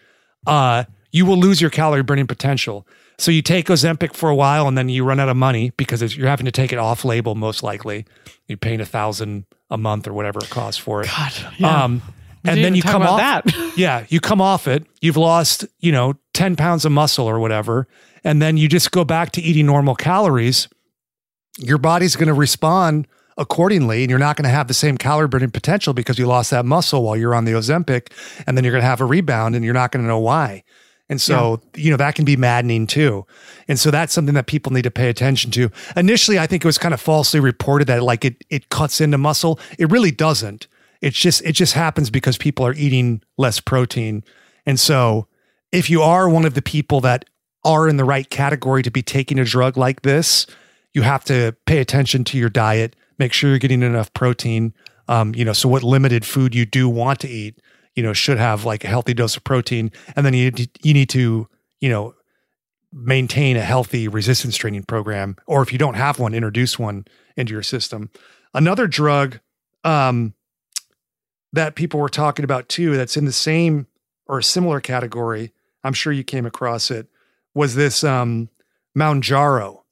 uh, you will lose your calorie burning potential. So you take Ozempic for a while and then you run out of money because you're having to take it off label, most likely. You're paying a thousand a month or whatever it costs for it. God. Yeah. Um, and then you come off that. yeah, you come off it. You've lost, you know, 10 pounds of muscle or whatever. And then you just go back to eating normal calories. Your body's going to respond accordingly. And you're not going to have the same calorie burning potential because you lost that muscle while you're on the Ozempic. And then you're going to have a rebound and you're not going to know why. And so, yeah. you know, that can be maddening too. And so that's something that people need to pay attention to. Initially, I think it was kind of falsely reported that like it it cuts into muscle. It really doesn't. It's just it just happens because people are eating less protein. And so, if you are one of the people that are in the right category to be taking a drug like this, you have to pay attention to your diet, make sure you're getting enough protein. Um, you know, so what limited food you do want to eat, you know, should have like a healthy dose of protein, and then you you need to, you know, maintain a healthy resistance training program, or if you don't have one, introduce one into your system. Another drug um, that people were talking about too, that's in the same or a similar category. I'm sure you came across it. Was this um, Mounjaro,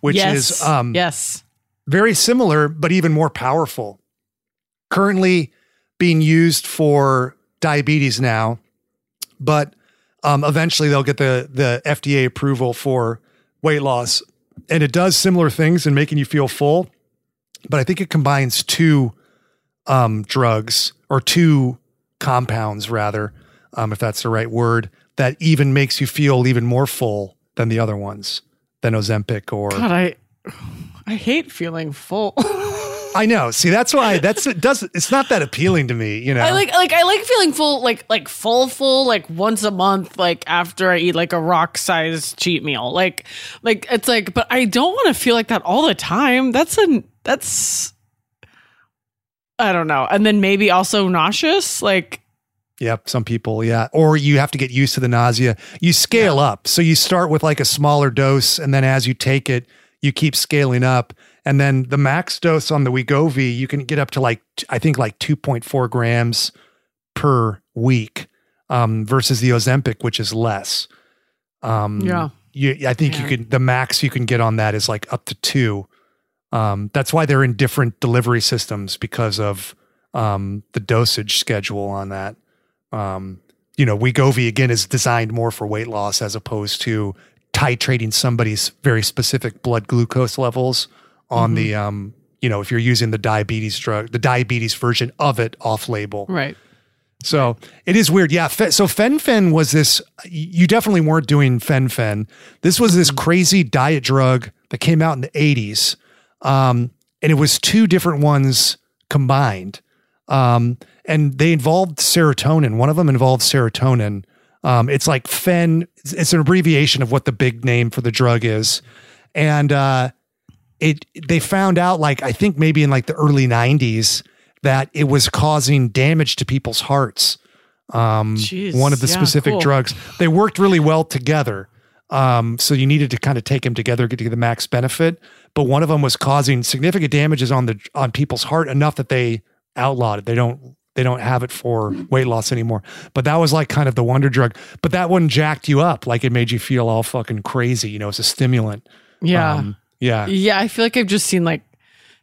which yes. is um, yes, very similar but even more powerful. Currently being used for diabetes now, but um, eventually they'll get the the FDA approval for weight loss, and it does similar things in making you feel full. But I think it combines two um, drugs or two compounds, rather, um, if that's the right word, that even makes you feel even more full than the other ones, than Ozempic or. God, I I hate feeling full. I know. See, that's why that's it does it's not that appealing to me, you know. I like like I like feeling full like like full full like once a month like after I eat like a rock size cheat meal. Like like it's like but I don't want to feel like that all the time. That's a that's I don't know. And then maybe also nauseous like Yep, some people, yeah. Or you have to get used to the nausea. You scale yeah. up. So you start with like a smaller dose and then as you take it, you keep scaling up and then the max dose on the Wegovy, you can get up to like, I think like 2.4 grams per week um, versus the Ozempic, which is less. Um, yeah. You, I think yeah. you can, the max you can get on that is like up to two. Um, that's why they're in different delivery systems because of um, the dosage schedule on that. Um, you know, Wegovy again is designed more for weight loss as opposed to titrating somebody's very specific blood glucose levels on mm-hmm. the um, you know, if you're using the diabetes drug, the diabetes version of it off label. Right. So it is weird. Yeah. So fen-phen was this, you definitely weren't doing fen-phen. This was this mm-hmm. crazy diet drug that came out in the 80s. Um, and it was two different ones combined. Um, and they involved serotonin. One of them involved serotonin. Um, it's like fen, it's an abbreviation of what the big name for the drug is. And, uh, it they found out like I think maybe in like the early 90s that it was causing damage to people's hearts. Um, Jeez, one of the yeah, specific cool. drugs. They worked really well together. Um, so you needed to kind of take them together to get the max benefit. But one of them was causing significant damages on the on people's heart enough that they outlawed it. They don't they don't have it for weight loss anymore. But that was like kind of the wonder drug. But that one jacked you up, like it made you feel all fucking crazy. You know, it's a stimulant. Yeah. Um, yeah. Yeah. I feel like I've just seen like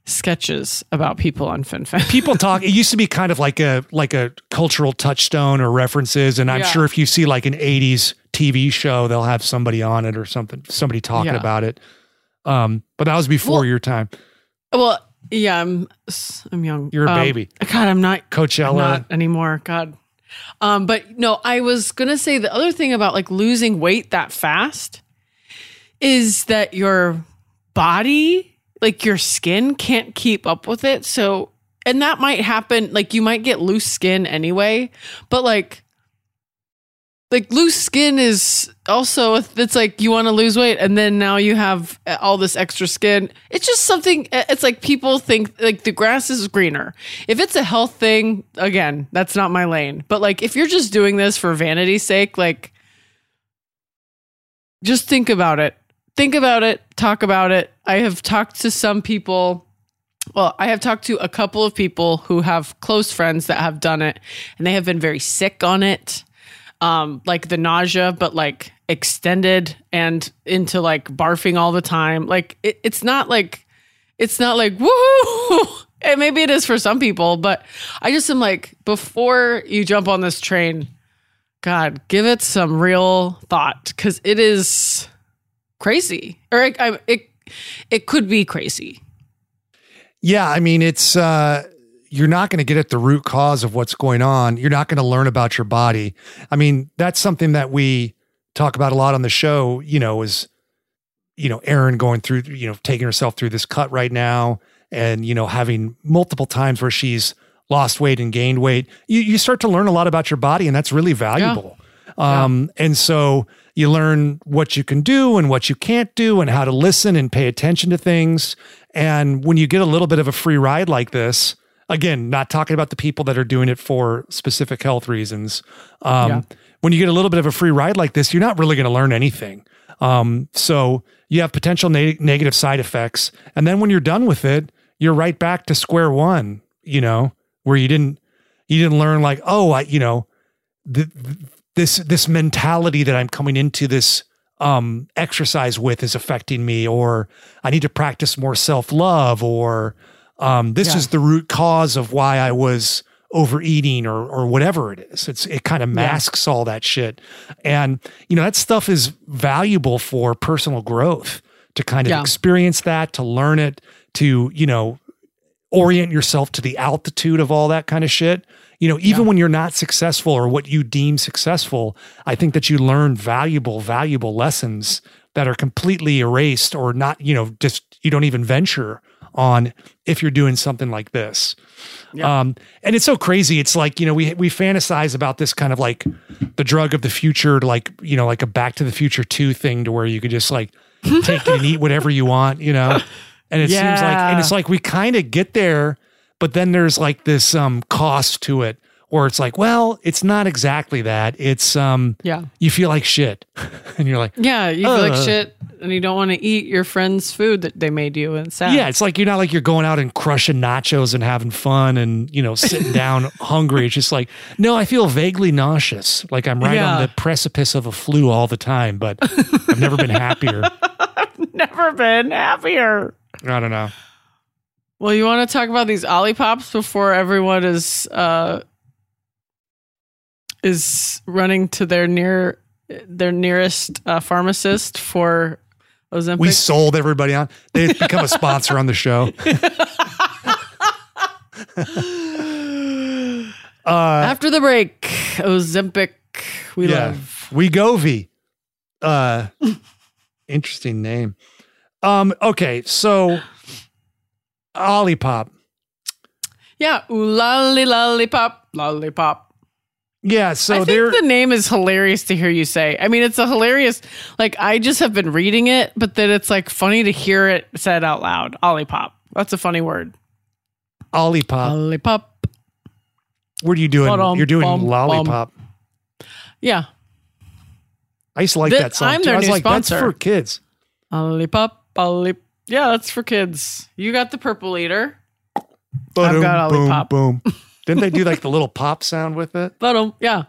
sketches about people on fen-phen. people talk. It used to be kind of like a like a cultural touchstone or references, and I'm yeah. sure if you see like an '80s TV show, they'll have somebody on it or something, somebody talking yeah. about it. Um, but that was before well, your time. Well, yeah, I'm I'm young. You're a um, baby. God, I'm not Coachella I'm not anymore. God. Um, but no, I was gonna say the other thing about like losing weight that fast is that your body, like your skin can't keep up with it. So, and that might happen. Like you might get loose skin anyway, but like, like loose skin is also it's like you want to lose weight and then now you have uh, all this extra skin it's just something uh, it's like people think like the grass is greener if it's a health thing again that's not my lane but like if you're just doing this for vanity's sake like just think about it think about it, talk about it. I have talked to some people. Well, I have talked to a couple of people who have close friends that have done it, and they have been very sick on it. Um, like the nausea, but like extended and into like barfing all the time. Like it, it's not like it's not like woo. and maybe it is for some people, but I just am like before you jump on this train, God, give it some real thought because it is crazy, or it, it it could be crazy. Yeah, I mean, it's uh, you're not going to get at the root cause of what's going on. You're not going to learn about your body. I mean, that's something that we talk about a lot on the show. You know, is you know Erin going through, you know, taking herself through this cut right now, and you know having multiple times where she's lost weight and gained weight. You you start to learn a lot about your body, and that's really valuable. Yeah. Um, yeah. and so you learn what you can do and what you can't do and how to listen and pay attention to things. And when you get a little bit of a free ride like this, again, not talking about the people that are doing it for specific health reasons. Um, yeah. When you get a little bit of a free ride like this, you're not really going to learn anything. Um, so you have potential na- negative side effects. And then when you're done with it, you're right back to square one, you know, where you didn't You didn't learn like, oh, I, you know, th- this this mentality that I'm coming into this um, exercise with is affecting me, or I need to practice more self love, or um, this Yeah. is the root cause of why I was overeating or or whatever it is. It's it kind of masks all that shit. And you know, that stuff is valuable for personal growth to kind of Yeah. experience that, to learn it, to, you know, orient yourself to the altitude of all that kind of shit. You know, even when you're not successful or what you deem successful, I think that you learn valuable, valuable lessons that are completely erased or not, you know, just you don't even venture on if you're doing something like this. Um, and it's so crazy. It's like, you know, we we fantasize about this kind of like the drug of the future, like, you know, like a back to the future two thing to where you could just like take it and eat whatever you want, you know? And it seems like and it's like we kind of get there, but then there's like this um cost to it where it's like, well, it's not exactly that. It's um Yeah. you feel like shit. and you're like, Yeah. You feel like Uh. shit and you don't want to eat your friend's food that they made you and sad. Yeah, it's like you're not like you're going out and crushing nachos and having fun and you know sitting down hungry. It's just like no, I feel vaguely nauseous, like I'm right on the precipice of a flu all the time, but I've never been happier. I've never been happier. I don't know. Well, you want to talk about these Olipops before everyone is uh is running to their near their nearest uh, pharmacist for Ozempic. We sold everybody on. They've become a sponsor on the show. uh, After the break, Ozempic, we yeah, love. Wegovy. Uh, interesting name. Um, okay, so Olipop. Yeah, ooh lolly lollipop, lollipop. Yeah, so I they're think the name is hilarious to hear you say. I mean, it's a hilarious. Like I just have been reading it, but then it's like funny to hear it said out loud. Olipop. That's a funny word. Olipop. Lollipop. What are you doing? Ba-dum, You're doing bum, lollipop. Yeah, I used to like Th- that song. I'm too. their I was new like, that's for kids. lollipop, lollipop. Yeah, that's for kids. You got the purple eater. Boom, got boom, boom. Didn't they do like the little pop sound with it? But um, yeah.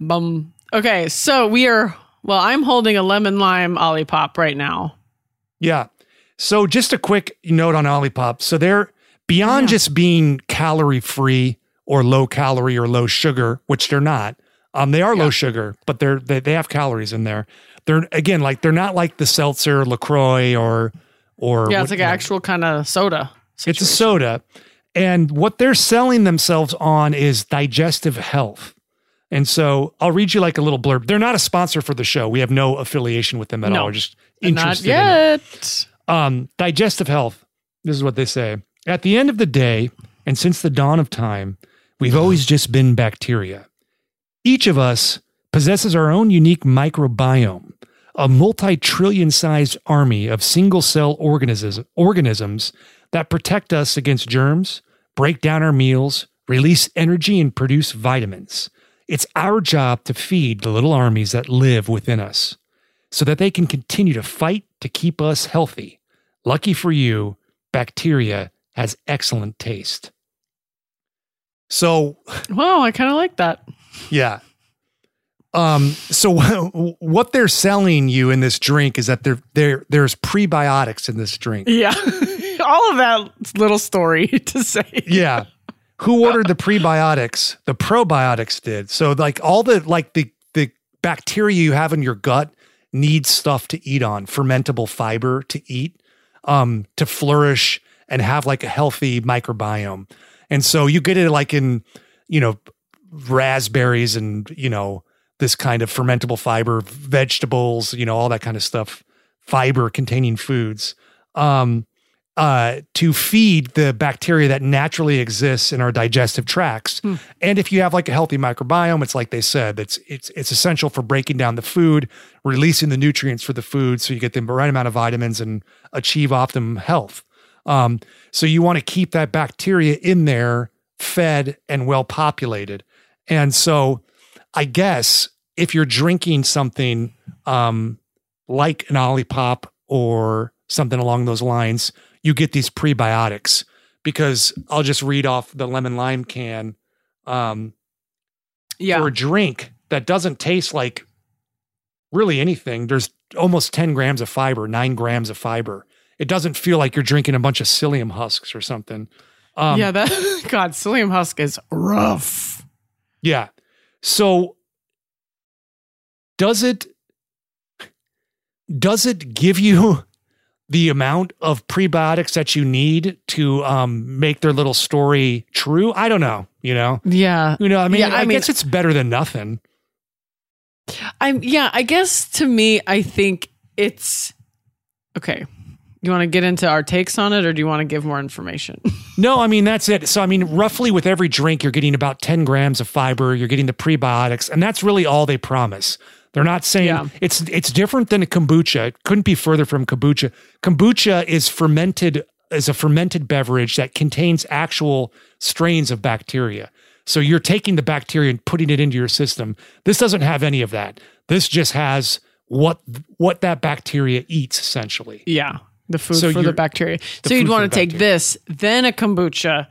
Bum. Okay, so we are. Well, I'm holding a lemon lime Olipop right now. Yeah. So just a quick note on Olipop. So they're beyond Yeah. just being calorie free or low calorie or low sugar, which they're not. Um, they are low sugar, but they're they, they have calories in there. They're again like they're not like the seltzer, Lacroix, or or Yeah, it's like an actual kind of soda. It's a soda. And what they're selling themselves on is digestive health. And so I'll read you like a little blurb. They're not a sponsor for the show. We have no affiliation with them at No, all. We're just Not interested in yet. Um, digestive health. This is what they say. At the end of the day, and since the dawn of time, we've always just been bacteria. Each of us possesses our own unique microbiome, a multi trillion sized army of single cell organisms, organisms that protect us against germs, break down our meals, release energy, and produce vitamins. It's our job to feed the little armies that live within us so that they can continue to fight to keep us healthy. Lucky for you, bacteria has excellent taste. So, Wow, I kind of like that. yeah. Um, so what they're selling you in this drink is that there there there's prebiotics in this drink. Yeah, all of that little story to say. Yeah. Who ordered the prebiotics? The probiotics did. So like all the like the the bacteria you have in your gut needs stuff to eat on, fermentable fiber to eat, um, to flourish and have like a healthy microbiome. And so you get it like in, you know, raspberries and, you know, this kind of fermentable fiber, vegetables, you know, all that kind of stuff, fiber containing foods. Um, uh, to feed the bacteria that naturally exists in our digestive tracts. And if you have like a healthy microbiome, it's like they said, it's it's it's essential for breaking down the food, releasing the nutrients for the food, so you get the right amount of vitamins and achieve optimum health. Um, so you want to keep that bacteria in there, fed and well populated. And so, I guess if you're drinking something um, like an Olipop or something along those lines, you get these prebiotics because I'll just read off the lemon lime can. Um, Yeah. for a drink that doesn't taste like really anything, there's almost 10 grams of fiber, nine grams of fiber. It doesn't feel like you're drinking a bunch of psyllium husks or something. Um, yeah, that God, psyllium husk is rough. Yeah. So does it does it give you the amount of prebiotics that you need to um, make their little story true? I don't know. You know, Yeah. you know. I mean, Yeah, I, I mean- guess it's better than nothing. I'm yeah, I guess to me, I think it's okay. You want to get into our takes on it or do you want to give more information? No, I mean that's it. So I mean, roughly with every drink, you're getting about 10 grams of fiber. You're getting the prebiotics, and that's really all they promise. They're not saying Yeah. it's it's different than a kombucha. It couldn't be further from kombucha. Kombucha is fermented is a fermented beverage that contains actual strains of bacteria. So you're taking the bacteria and putting it into your system. This doesn't have any of that. This just has what what that bacteria eats essentially. yeah. The food So for the bacteria. the so you'd want to take bacteria. this, then a kombucha,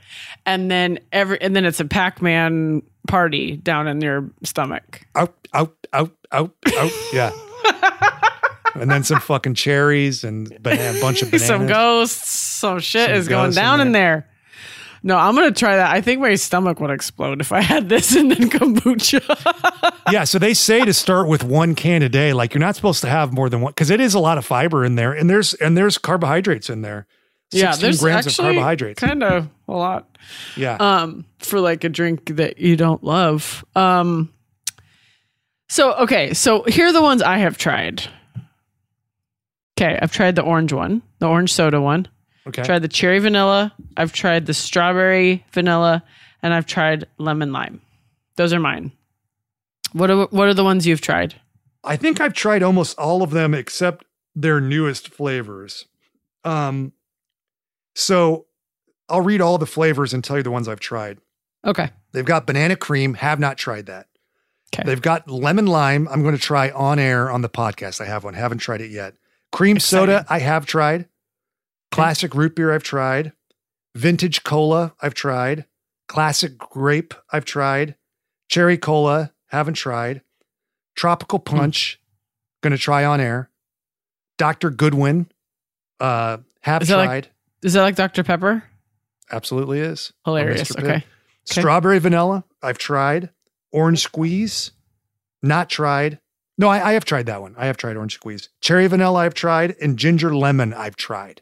and then every and then it's a Pac-Man party down in your stomach. out, out, out, out, out. Yeah. and then some fucking cherries and banana, a bunch of bananas. Some ghosts, some shit Some is going ghosts in down in there. No, I'm gonna try that. I think my stomach would explode if I had this and then kombucha. yeah. So they say to start with one can a day. Like you're not supposed to have more than one because it is a lot of fiber in there, and there's and there's carbohydrates in there. yeah, 16 there's grams of carbohydrates. kind of a lot. yeah. um for like a drink that you don't love um so okay so here are the ones i have tried okay i've tried the orange one the orange soda one okay. tried the cherry vanilla i've tried the strawberry vanilla and i've tried lemon lime those are mine what are what are the ones you've tried I think I've tried almost all of them except their newest flavors. Um, so I'll read all the flavors and tell you the ones I've tried. okay They've got banana cream. Have not tried that. Okay. They've got lemon lime. I'm going to try on air on the podcast. I have one. Haven't tried it yet. Cream soda. I have tried. Classic root beer. I've tried. Vintage cola. I've tried. Classic grape. I've tried. Cherry cola. Haven't tried. Tropical Hmm. punch. Going to try on air. Dr. Goodwin. Uh, have Is that like- tried. is that like dr pepper Absolutely is. Hilarious. Pibb. okay Strawberry vanilla, I've tried. Orange squeeze, not tried. No, I, I have tried that one. I have tried orange squeeze. Cherry vanilla, I've tried. And ginger lemon, I've tried.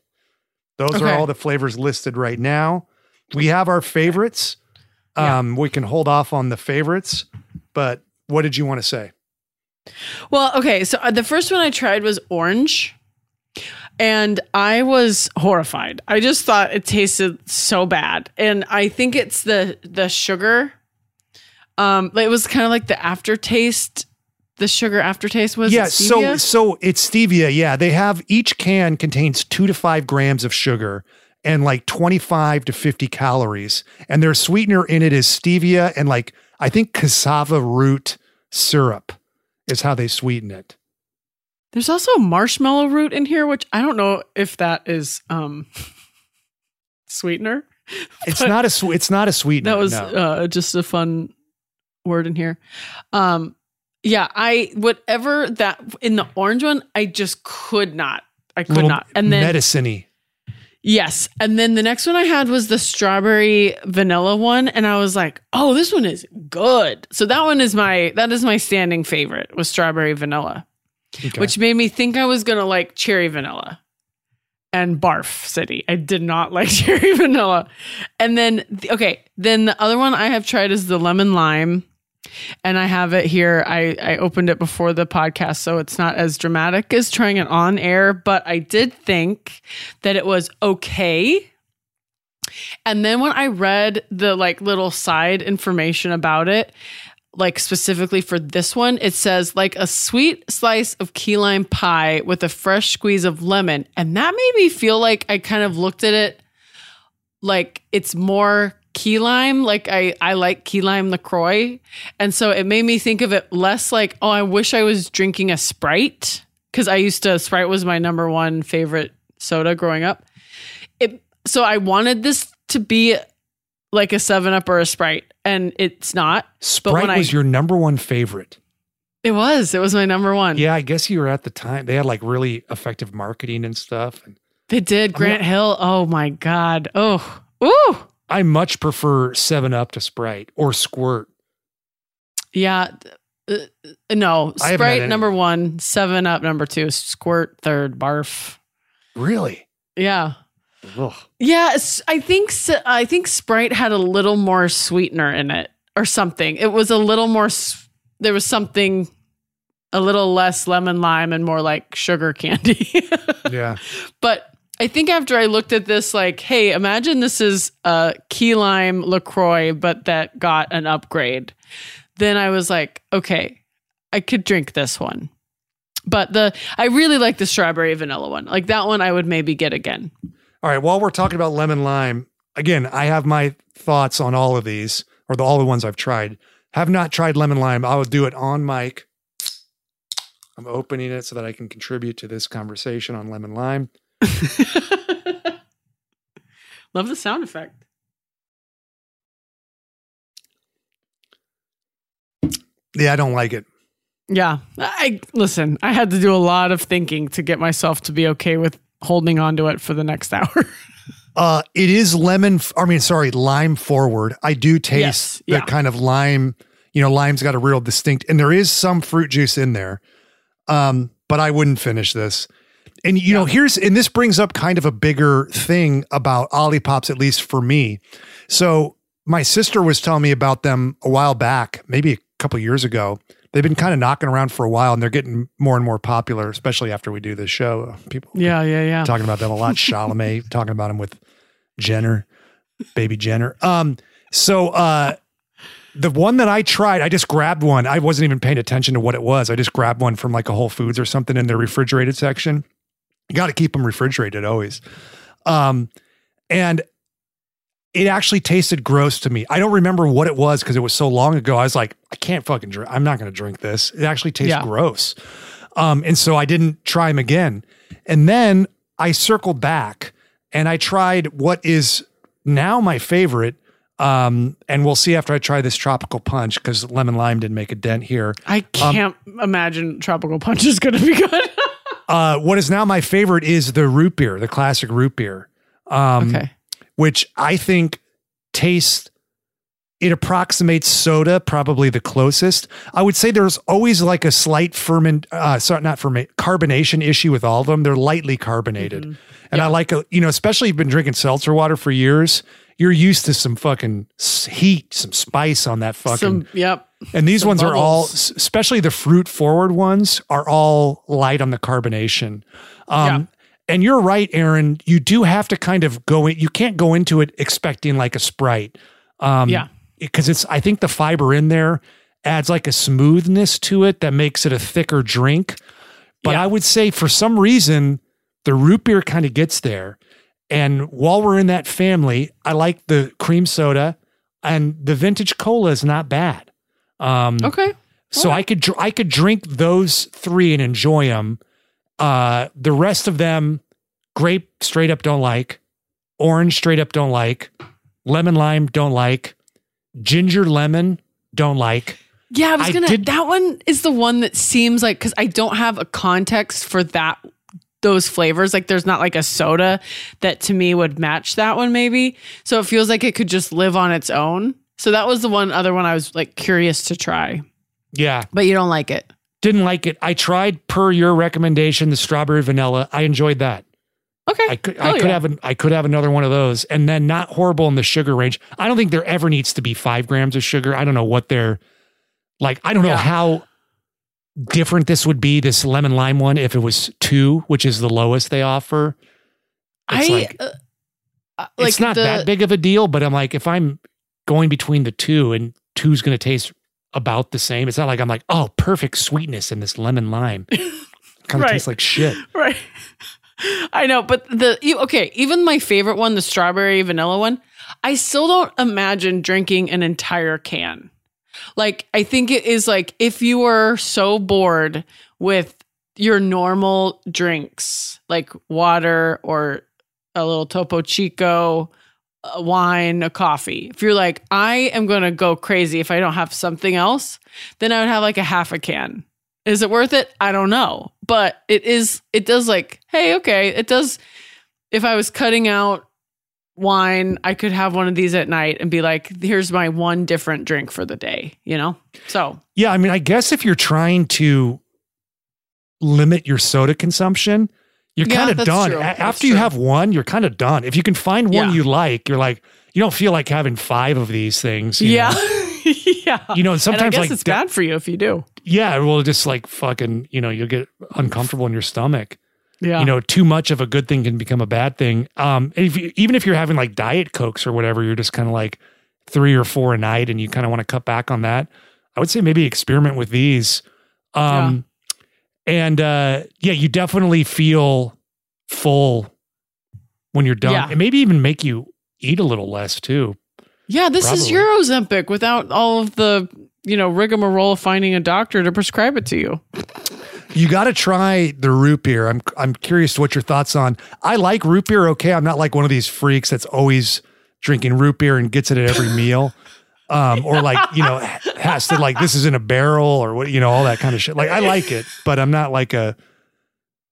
Those are all the flavors listed right now. We have our favorites. Yeah. Um, We can hold off on the favorites, but what did you want to say? Well, okay. So uh, the first one I tried was orange, and I was horrified. I just thought it tasted so bad, and I think it's the the sugar. Um, it was kind of like the aftertaste. The sugar aftertaste was yeah, so so it's stevia. Yeah, they have each can contains two to five grams of sugar and like twenty five to fifty calories, and their sweetener in it is stevia and like I think cassava root syrup is how they sweeten it. There's also marshmallow root in here, which I don't know if that is um sweetener. It's not a it's not a sweetener. That was no. uh, just a fun word in here. Um, yeah, I whatever that in the orange one, I just could not. I could Little not. And then medicine-y. yes, and then the next one I had was the strawberry vanilla one, and I was like, oh, this one is good. So that one is my that is my standing favorite was strawberry vanilla, Okay. which made me think I was gonna like cherry vanilla. And barf city. I did not like cherry vanilla. And then, okay, then the other one I have tried is the lemon lime. And I have it here. I, I opened it before the podcast, so it's not as dramatic as trying it on air, but I did think that it was okay. And then when I read the like little side information about it, like specifically for this one, it says like a sweet slice of key lime pie with a fresh squeeze of lemon. And that made me feel like I kind of looked at it like it's more key lime. Like I, I like key lime LaCroix. And so it made me think of it less like, oh, I wish I was drinking a Sprite. Cause I used to, Sprite was my number one favorite soda growing up. It, so I wanted this to be like a Seven Up or a Sprite, and it's not. Sprite was I- your number one favorite. It was. It was my number one. Yeah, I guess you were at the time. They had like really effective marketing and stuff. And They did. Grant Hill. Oh my God. Oh. Ooh. I much prefer Seven Up to Sprite or Squirt. Yeah. Uh, no. I haven't had Sprite number one. Seven Up number two. Squirt third. Barf. Really? Yeah. Ugh. Yeah, I think I think Sprite had a little more sweetener in it or something. It was a little more there was something a little less lemon lime and more like sugar candy. Yeah. but I think after I looked at this like, hey, imagine this is a key lime LaCroix but that got an upgrade. Then I was like, okay, I could drink this one. But the I really like the strawberry vanilla one. Like that one I would maybe get again. All right. While we're talking about lemon lime, again, I have my thoughts on all of these, or the, all the ones I've tried. Have not tried lemon lime. I will do it on mic. I'm opening it so that I can contribute to this conversation on lemon lime. Love the sound effect. Yeah, I don't like it. Yeah. I listen, I had to do a lot of thinking to get myself to be okay with holding on to it for the next hour. Uh, it is lemon. I mean, sorry, lime forward. I do taste Yes, yeah. kind of lime. You know, lime's got a real distinct, and there is some fruit juice in there. Um, but I wouldn't finish this. And you know, here's and this brings up kind of a bigger thing about Olipops, at least for me. So my sister was telling me about them a while back, maybe a couple years ago. They've been kind of knocking around for a while, and they're getting more and more popular, especially after we do this show. People, yeah, yeah, yeah. talking about them a lot. Chalamet talking about them with Jenner, baby Jenner. Um, so uh the one that I tried, I just grabbed one. I wasn't even paying attention to what it was. I just grabbed one from like a Whole Foods or something in their refrigerated section. You got to keep them refrigerated always. Um, and it actually tasted gross to me. I don't remember what it was because it was so long ago. I was like, I can't fucking drink. I'm not going to drink this. It actually tastes Yeah. gross. Um, and so I didn't try them again. And then I circled back and I tried what is now my favorite. Um, and we'll see after I try this tropical punch because lemon lime didn't make a dent here. I can't imagine tropical punch is going to be good. Uh, what is now my favorite is the root beer, the classic root beer. Um, okay. which I think tastes it approximates soda probably the closest. I would say there's always like a slight ferment uh sorry not ferment carbonation issue with all of them. They're lightly carbonated. Mm-hmm. And I like a, you know, especially if you've been drinking seltzer water for years, you're used to some fucking heat, some spice on that fucking Some yep. And these Some ones are all, especially the fruit forward ones, are all light on the carbonation. Um, And you're right, Erin. You do have to kind of go in. You can't go into it expecting like a Sprite. Um, Yeah. Because it's, I think the fiber in there adds like a smoothness to it that makes it a thicker drink. But Yeah. I would say for some reason, the root beer kind of gets there. And while we're in that family, I like the cream soda and the vintage cola is not bad. Um, Okay. so I could dr- I could drink those three and enjoy them. Uh, the rest of them, grape straight up don't like, orange straight up don't like, lemon lime don't like, ginger lemon don't like. Yeah, I was I gonna. did- that one is the one that seems like because I don't have a context for that those flavors. Like, there's not like a soda that to me would match that one. Maybe so it feels like it could just live on its own. So that was the one other one I was like curious to try, Yeah, but you don't like it. didn't like it. I tried per your recommendation the strawberry vanilla. I enjoyed that. Okay, I could I could yeah. have an, I could have another one of those, and then not horrible in the sugar range. I don't think there ever needs to be five grams of sugar. I don't know what they're like. I don't know Yeah. how different this would be. This lemon lime one, if it was two, which is the lowest they offer. It's I like uh, uh, like it's not the- that big of a deal, but I'm like, if I'm going between the two, and two's going to taste about the same, it's not like I'm like, oh, perfect sweetness in this lemon lime. kind of Right. tastes like shit. Right. I know, but the you- okay, even my favorite one, the strawberry vanilla one, I still don't imagine drinking an entire can. Like I think it is like if you were so bored with your normal drinks, like water or a little Topo Chico a wine, a coffee. If you're like, I am going to go crazy if I don't have something else, then I would have like a half a can. Is it worth it? I don't know. But it is, it does like, hey, okay, it does. If I was cutting out wine, I could have one of these at night and be like, here's my one different drink for the day, you know? So, yeah, I mean, I guess if you're trying to limit your soda consumption, you're Yeah, kind of done. true. A- That's After you have one, you're kind of done. If you can find one Yeah. you like, you're like, you don't feel like having five of these things. you yeah. yeah. You know, and I sometimes guess like it's bad for you if you do. Yeah, well, just like fucking, you know, you'll get uncomfortable in your stomach. Yeah. You know, too much of a good thing can become a bad thing. Um, if you, even if you're having like diet cokes or whatever, you're just kind of like three or four a night, and you kind of want to cut back on that. I would say maybe experiment with these. Um, and uh, yeah, you definitely feel full when you're done, Yeah. and maybe even make you eat a little less too. Yeah, this is Probably. your Ozempic without all of the, you know, rigmarole of finding a doctor to prescribe it to you. You got to try the root beer. I'm I'm curious what your thoughts on. I like root beer. Okay, I'm not like one of these freaks that's always drinking root beer and gets it at every meal, um, or like you know has to like this is in a barrel or what you know all that kind of shit. Like I like it, but I'm not like a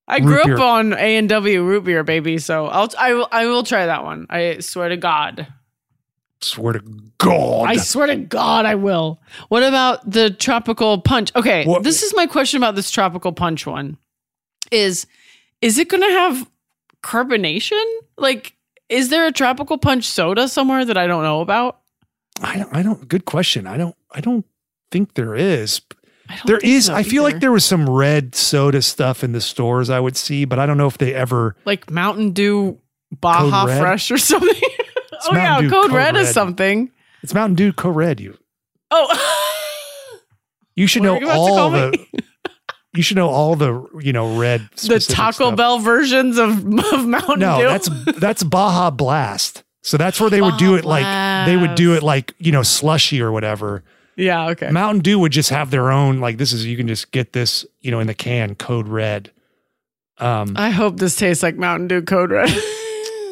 I grew up on A and W root beer, baby. So I'll I will I will try that one. I swear to God. swear to God. I swear to God, I will. What about the tropical punch? Okay, What- this is my question about this tropical punch one. Is is it going to have carbonation? Like, is there a tropical punch soda somewhere that I don't know about? I don't. I don't. Good question. I don't. I don't think there is. There is. so I feel like there was some red soda stuff in the stores I would see, but I don't know if they ever. like Mountain Dew Baja Fresh or something. oh yeah, Dew Code, Code Red, is something. It's Mountain Dew Code Red. You. Oh, You should What know all the. You should know all the you know red. the Taco stuff. Bell versions of, of Mountain No, Dew. that's that's Baja Blast. So that's where they would do it like they would do it like you know slushy or whatever. yeah. Okay. Mountain Dew would just have their own like this is you can just get this you know in the can Code Red. Um, I hope this tastes like Mountain Dew Code Red.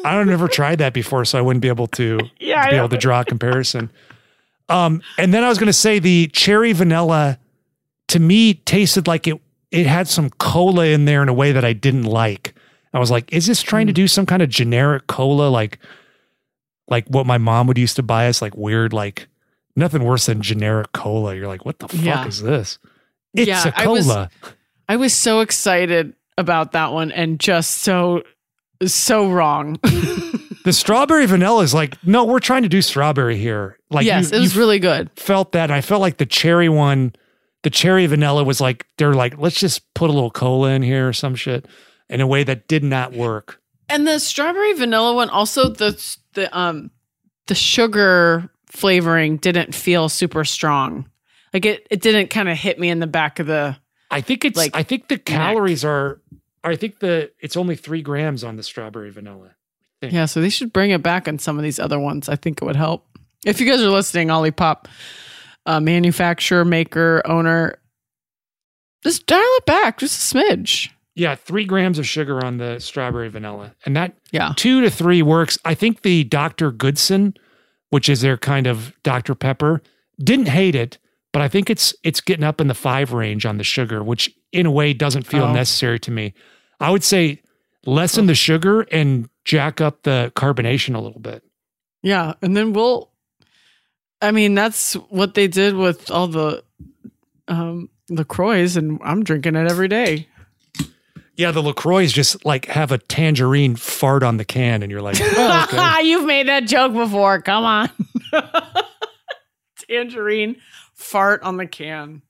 I don't never tried that before, so I wouldn't be able to, Yeah, to be able to draw a comparison. Um, and then I was going to say the cherry vanilla to me tasted like it it had some cola in there in a way that I didn't like. I was like, is this trying Hmm. to do some kind of generic cola like like what my mom would used to buy us like weird like nothing worse than generic cola. You're like, what the fuck Yeah. is this? It's Yeah, a I was- cola. I was so excited about that one and just so so wrong. the strawberry vanilla is like, no, we're trying to do strawberry here. Like yes, you- it was really good. felt that. And I felt like the cherry one, the cherry vanilla was like, they're like, let's just put a little cola in here or some shit in a way that did not work. And the strawberry vanilla one also the the um the sugar flavoring didn't feel super strong. Like it it didn't kind of hit me in the back of the I think it's, Like, I think the calories are, I think the, it's only three grams on the strawberry vanilla. Yeah, so they should bring it back on some of these other ones. I think it would help. If you guys are listening, Olipop, uh, manufacturer, maker, owner, just dial it back just a smidge. Yeah. Three grams of sugar on the strawberry vanilla. And that Yeah. two to three works. I think the Dr. Goodson, which is their kind of Dr. Pepper, didn't hate it, but I think it's it's getting up in the five range on the sugar, which in a way doesn't feel Oh. necessary to me. I would say lessen the sugar and jack up the carbonation a little bit. Yeah. And then we'll, I mean, that's what they did with all the um, LaCroix, and I'm drinking it every day. Yeah, the LaCroix just like have a tangerine fart on the can, and you're like, oh, okay. You've made that joke before. Come on. Tangerine fart on the can.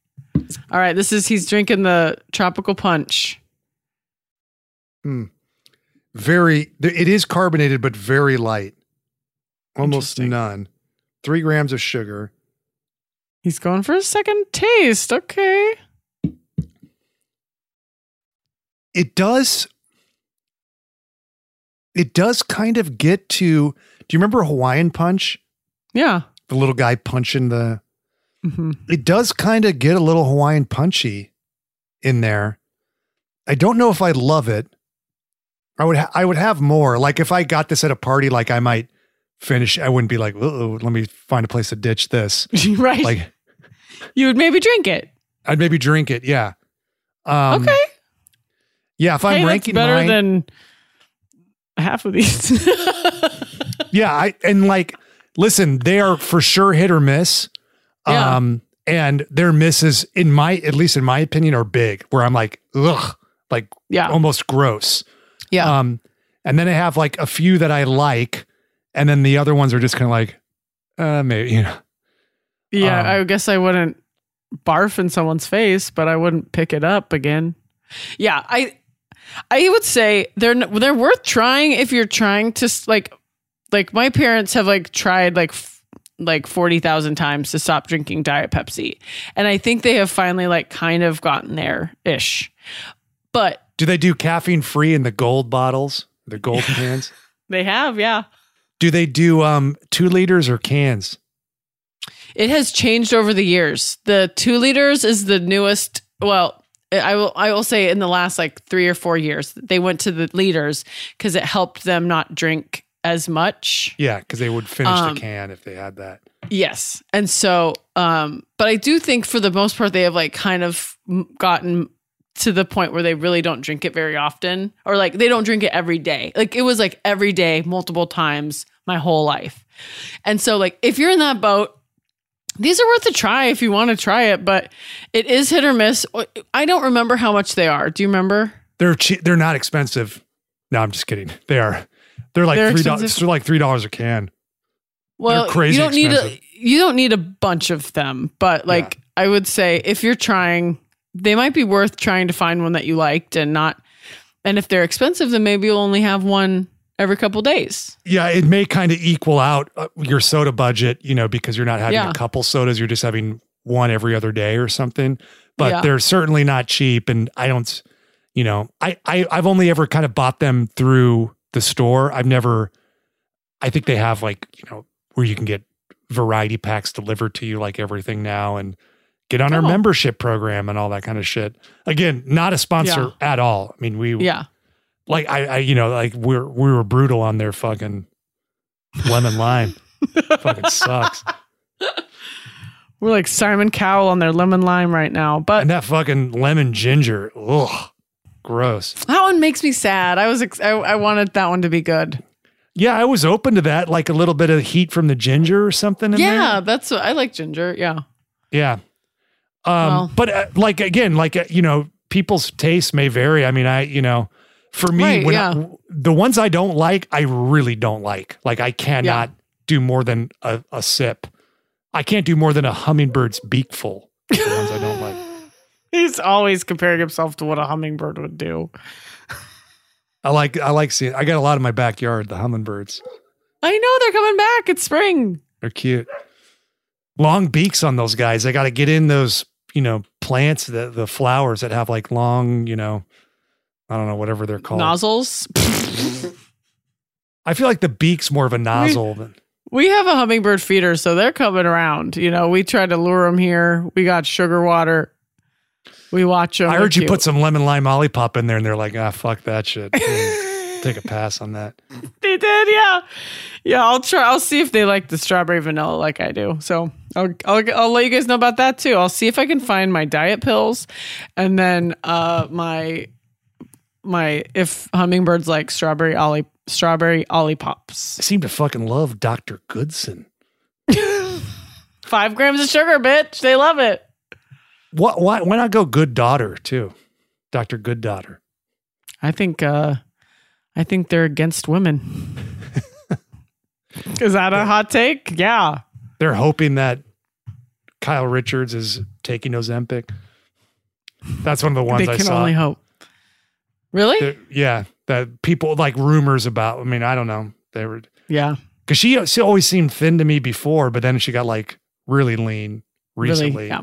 All right, this is he's drinking the tropical punch. Hmm. very, it is carbonated, but very light. Almost none. Three grams of sugar. He's going for a second taste. Okay. It does it does kind of get to do you remember hawaiian punch Yeah. the little guy punching the hmm it does kind of get a little hawaiian punchy in there i don't know if i love it i would ha- i would have more like if i got this at a party like i might finish. I wouldn't be like, oh, let me find a place to ditch this. right. Like you would maybe drink it. I'd maybe drink it. Yeah. Um, okay. Yeah. If I'm hey, ranking better mine, than half of these. yeah. I and like, listen, they are for sure hit or miss. Yeah. Um, and their misses, in my at least in my opinion, are big. Where I'm like, ugh, like yeah. almost gross. Yeah. Um, and then I have like a few that I like, and then the other ones are just kind of like, uh, maybe you know. yeah. um, I guess I wouldn't barf in someone's face, but I wouldn't pick it up again. Yeah. I, I would say they're they're worth trying if you're trying to like like my parents have like tried like f- like 40,000 times to stop drinking diet Pepsi and I think they have finally like kind of gotten there ish. But Do they do caffeine free in the gold bottles, the gold cans? they have, yeah. Do they do um two liters or cans? It has changed over the years. The 2 liters is the newest well I will I will say in the last like 3 or 4 years they went to the liters cuz it helped them not drink as much. Yeah, because they would finish Um, the can if they had that. Yes. And so, um, but I do think for the most part, they have like kind of gotten to the point where they really don't drink it very often or like they don't drink it every day. Like it was like every day, multiple times my whole life. And so, like, if you're in that boat, these are worth a try if you want to try it, but it is hit or miss. I don't remember how much they are. Do you remember? They're cheap. They're not expensive. No, I'm just kidding. They are. They're like They're three dollars. They're like three dollars a can. Well, crazy you don't need a you don't need a bunch of them, but like I would say if you're trying, they might be worth trying to find one that you liked and not and if they're expensive then maybe you'll only have one every couple days. Yeah, it may kind of equal out uh, your soda budget, you know, because you're not having Yeah. a couple sodas. You're just having one every other day or something. But Yeah. they're certainly not cheap, and I don't, you know, I, I I've only ever kind of bought them through the store. I've never. I think they have like you know where you can get variety packs delivered to you like everything now and get on our Oh. membership program and all that kind of shit. Again, not a sponsor at all. I mean, we Yeah. Like I, I you know like we're we were brutal on their fucking lemon lime fucking sucks We're like Simon Cowell on their lemon lime right now, but and that fucking lemon ginger ugh gross that one makes me sad. I was ex- I, I wanted that one to be good. yeah i was open to that like a little bit of heat from the ginger or something in yeah, there. that's I like ginger. Yeah. yeah um Well. but uh, like again like uh, you know people's tastes may vary i mean i you know for me Right, when yeah. I, the ones i don't like i really don't like like i cannot do more than a, a sip i can't do more than a hummingbird's beakful the ones i don't like He's always comparing himself to what a hummingbird would do. I like I like seeing. I got a lot in my backyard. The hummingbirds, I know they're coming back. It's spring. they're cute. Long beaks on those guys. They got to get in those you know plants, the the flowers that have like long you know, I don't know whatever they're called. Nozzles. I feel like the beak's more of a nozzle than We have a hummingbird feeder, so they're coming around. You know, we tried to lure them here. We got sugar water. We watch them. I heard you put some lemon lime olipop in there, and they're like, ah, fuck that shit. Take a pass on that. They did, yeah, yeah. I'll try. I'll see if they like the strawberry vanilla like I do. So I'll, I'll I'll let you guys know about that too. I'll see if I can find my diet pills, and then uh my my if hummingbirds like strawberry ollie strawberry olipops. I seem to fucking love Dr. Goodson. Five grams of sugar, bitch. They love it. What? Why? Why not go Good Daughter too? Dr. Good Daughter. I think uh I think they're against women. Is that a hot take? Yeah. They're hoping that Kyle Richards is taking Ozempic. That's one of the ones they I can saw. only hope. Really? That- yeah, that people like rumors about. I mean, I don't know. They were yeah. because she she always seemed thin to me before, but then she got like really lean recently. Really? Yeah.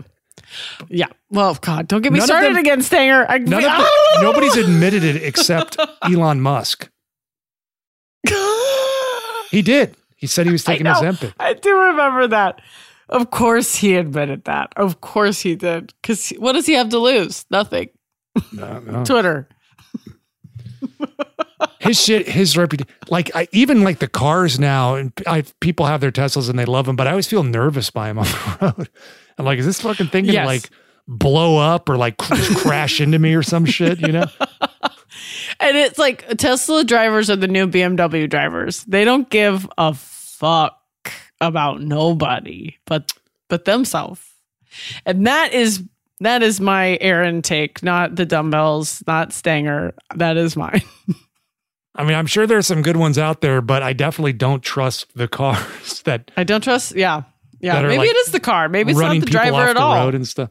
Yeah. Well, God, don't get me None started them- again, Stanger. I, None the, nobody's admitted it except Elon Musk. He did. He said he was taking know. Ozempic. I do remember that. Of course he admitted that. Of course he did. Because what does he have to lose? Nothing. No, no. Twitter. His shit, his reputation. Like I, even like the cars now, and I people have their Teslas and they love them, but I always feel nervous by them on the road. I'm like, is this fucking thing gonna like blow up or like cr- crash into me or some shit? You know? And it's like Tesla drivers are the new BMW drivers. They don't give a fuck about nobody but but themselves. And that is that is my Erin take, not the dumbbells, not Stanger. That is mine. I mean, I'm sure there's some good ones out there, but I definitely don't trust the cars that I don't trust. Yeah, yeah. Maybe like, it is the car. Maybe it's not the driver off at the all. road and stuff.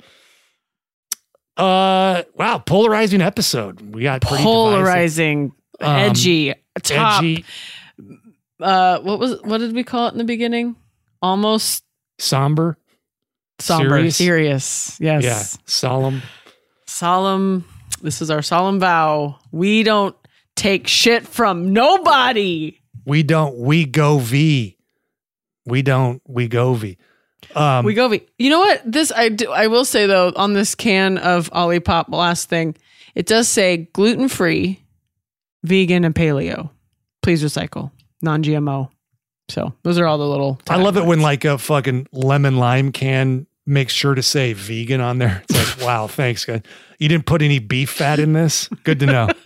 Uh, wow, polarizing episode. We got divisive. Polarizing, Um, edgy, top. edgy, Uh, what was what did we call it in the beginning? Almost somber, somber, Serious? serious. Yes. yeah, solemn. solemn this is our solemn vow we don't take shit from nobody We don't. We go V. We don't. We go V. Um, we go v- you know what this i do i will say though on this can of olipop last thing it does say gluten-free vegan and paleo please recycle non-gmo so those are all the little I love it when like a fucking lemon lime can makes sure to say vegan on there. It's like, wow, thanks, guys. You didn't put any beef fat in this. Good to know.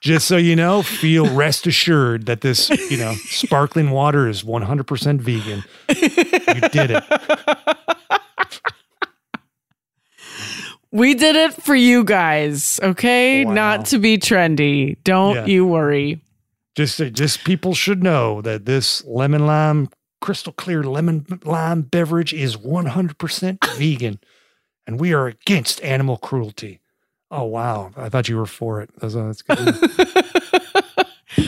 Just so you know, feel rest assured that this, you know, sparkling water is 100% vegan. You did it. we did it for you guys okay Wow. not to be trendy don't Yeah. you worry Just, just people should know that this lemon lime, crystal clear lemon lime beverage is 100% vegan, and we are against animal cruelty. Oh wow! I thought you were for it. That's, that's good.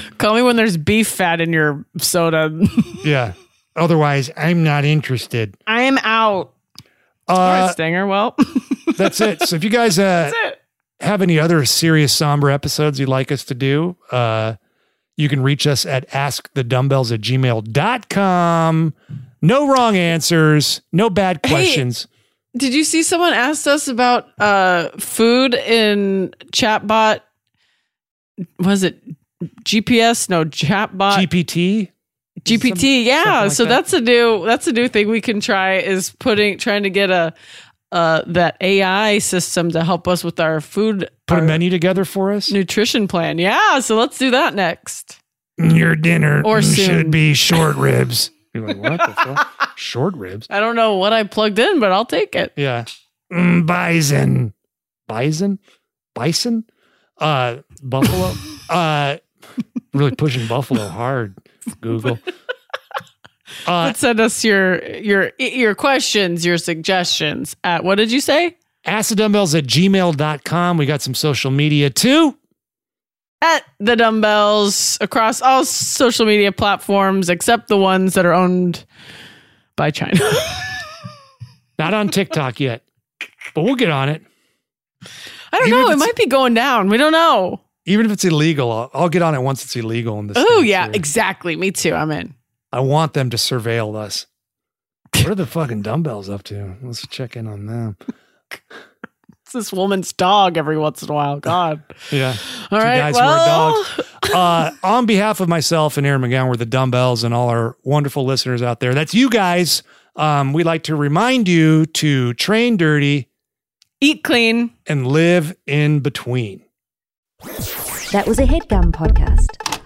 Call me when there's beef fat in your soda. yeah. Otherwise, I'm not interested. I am out. All right, Uh, Stanger. Well, that's it. So if you guys uh, that's it. have any other serious somber episodes you'd like us to do, uh, you can reach us at askthedumbbells at gmail.com. No wrong answers, no bad Hey. questions. Did you see someone asked us about uh, food in chatbot? Was it GPS? No, chatbot GPT. GPT. some- yeah, like so that. that's a new that's a new thing we can try is putting trying to get a uh, that AI system to help us with our food Put a menu together for us. nutrition plan. Yeah, so let's do that next. Your dinner Or soon. should be short ribs. You're like, what the fuck? Short ribs? I don't know what I plugged in, but I'll take it. Yeah. Mm, bison. Bison? Bison? Uh buffalo? uh really pushing buffalo hard, Google. Uh But send us your your your questions, your suggestions at what did you say? askthedumbbells at gmail.com. We got some social media too. At the dumbbells across all social media platforms except the ones that are owned by China. Not on TikTok yet. But we'll get on it. I don't Even know. It might be going down. We don't know. Even if it's illegal, I'll, I'll get on it once it's illegal in this. Oh yeah, exactly. Me too. I'm in. I want them to surveil us. What are the fucking dumbbells up to? Let's check in on them. It's this woman's dog every once in a while. God. Yeah. All Two right. guys who are well, uh, on behalf of myself and Erin McGowan, we're the dumbbells and all our wonderful listeners out there. That's you guys. Um, we like to remind you to train dirty eat clean. and live in between. That was a headgum podcast.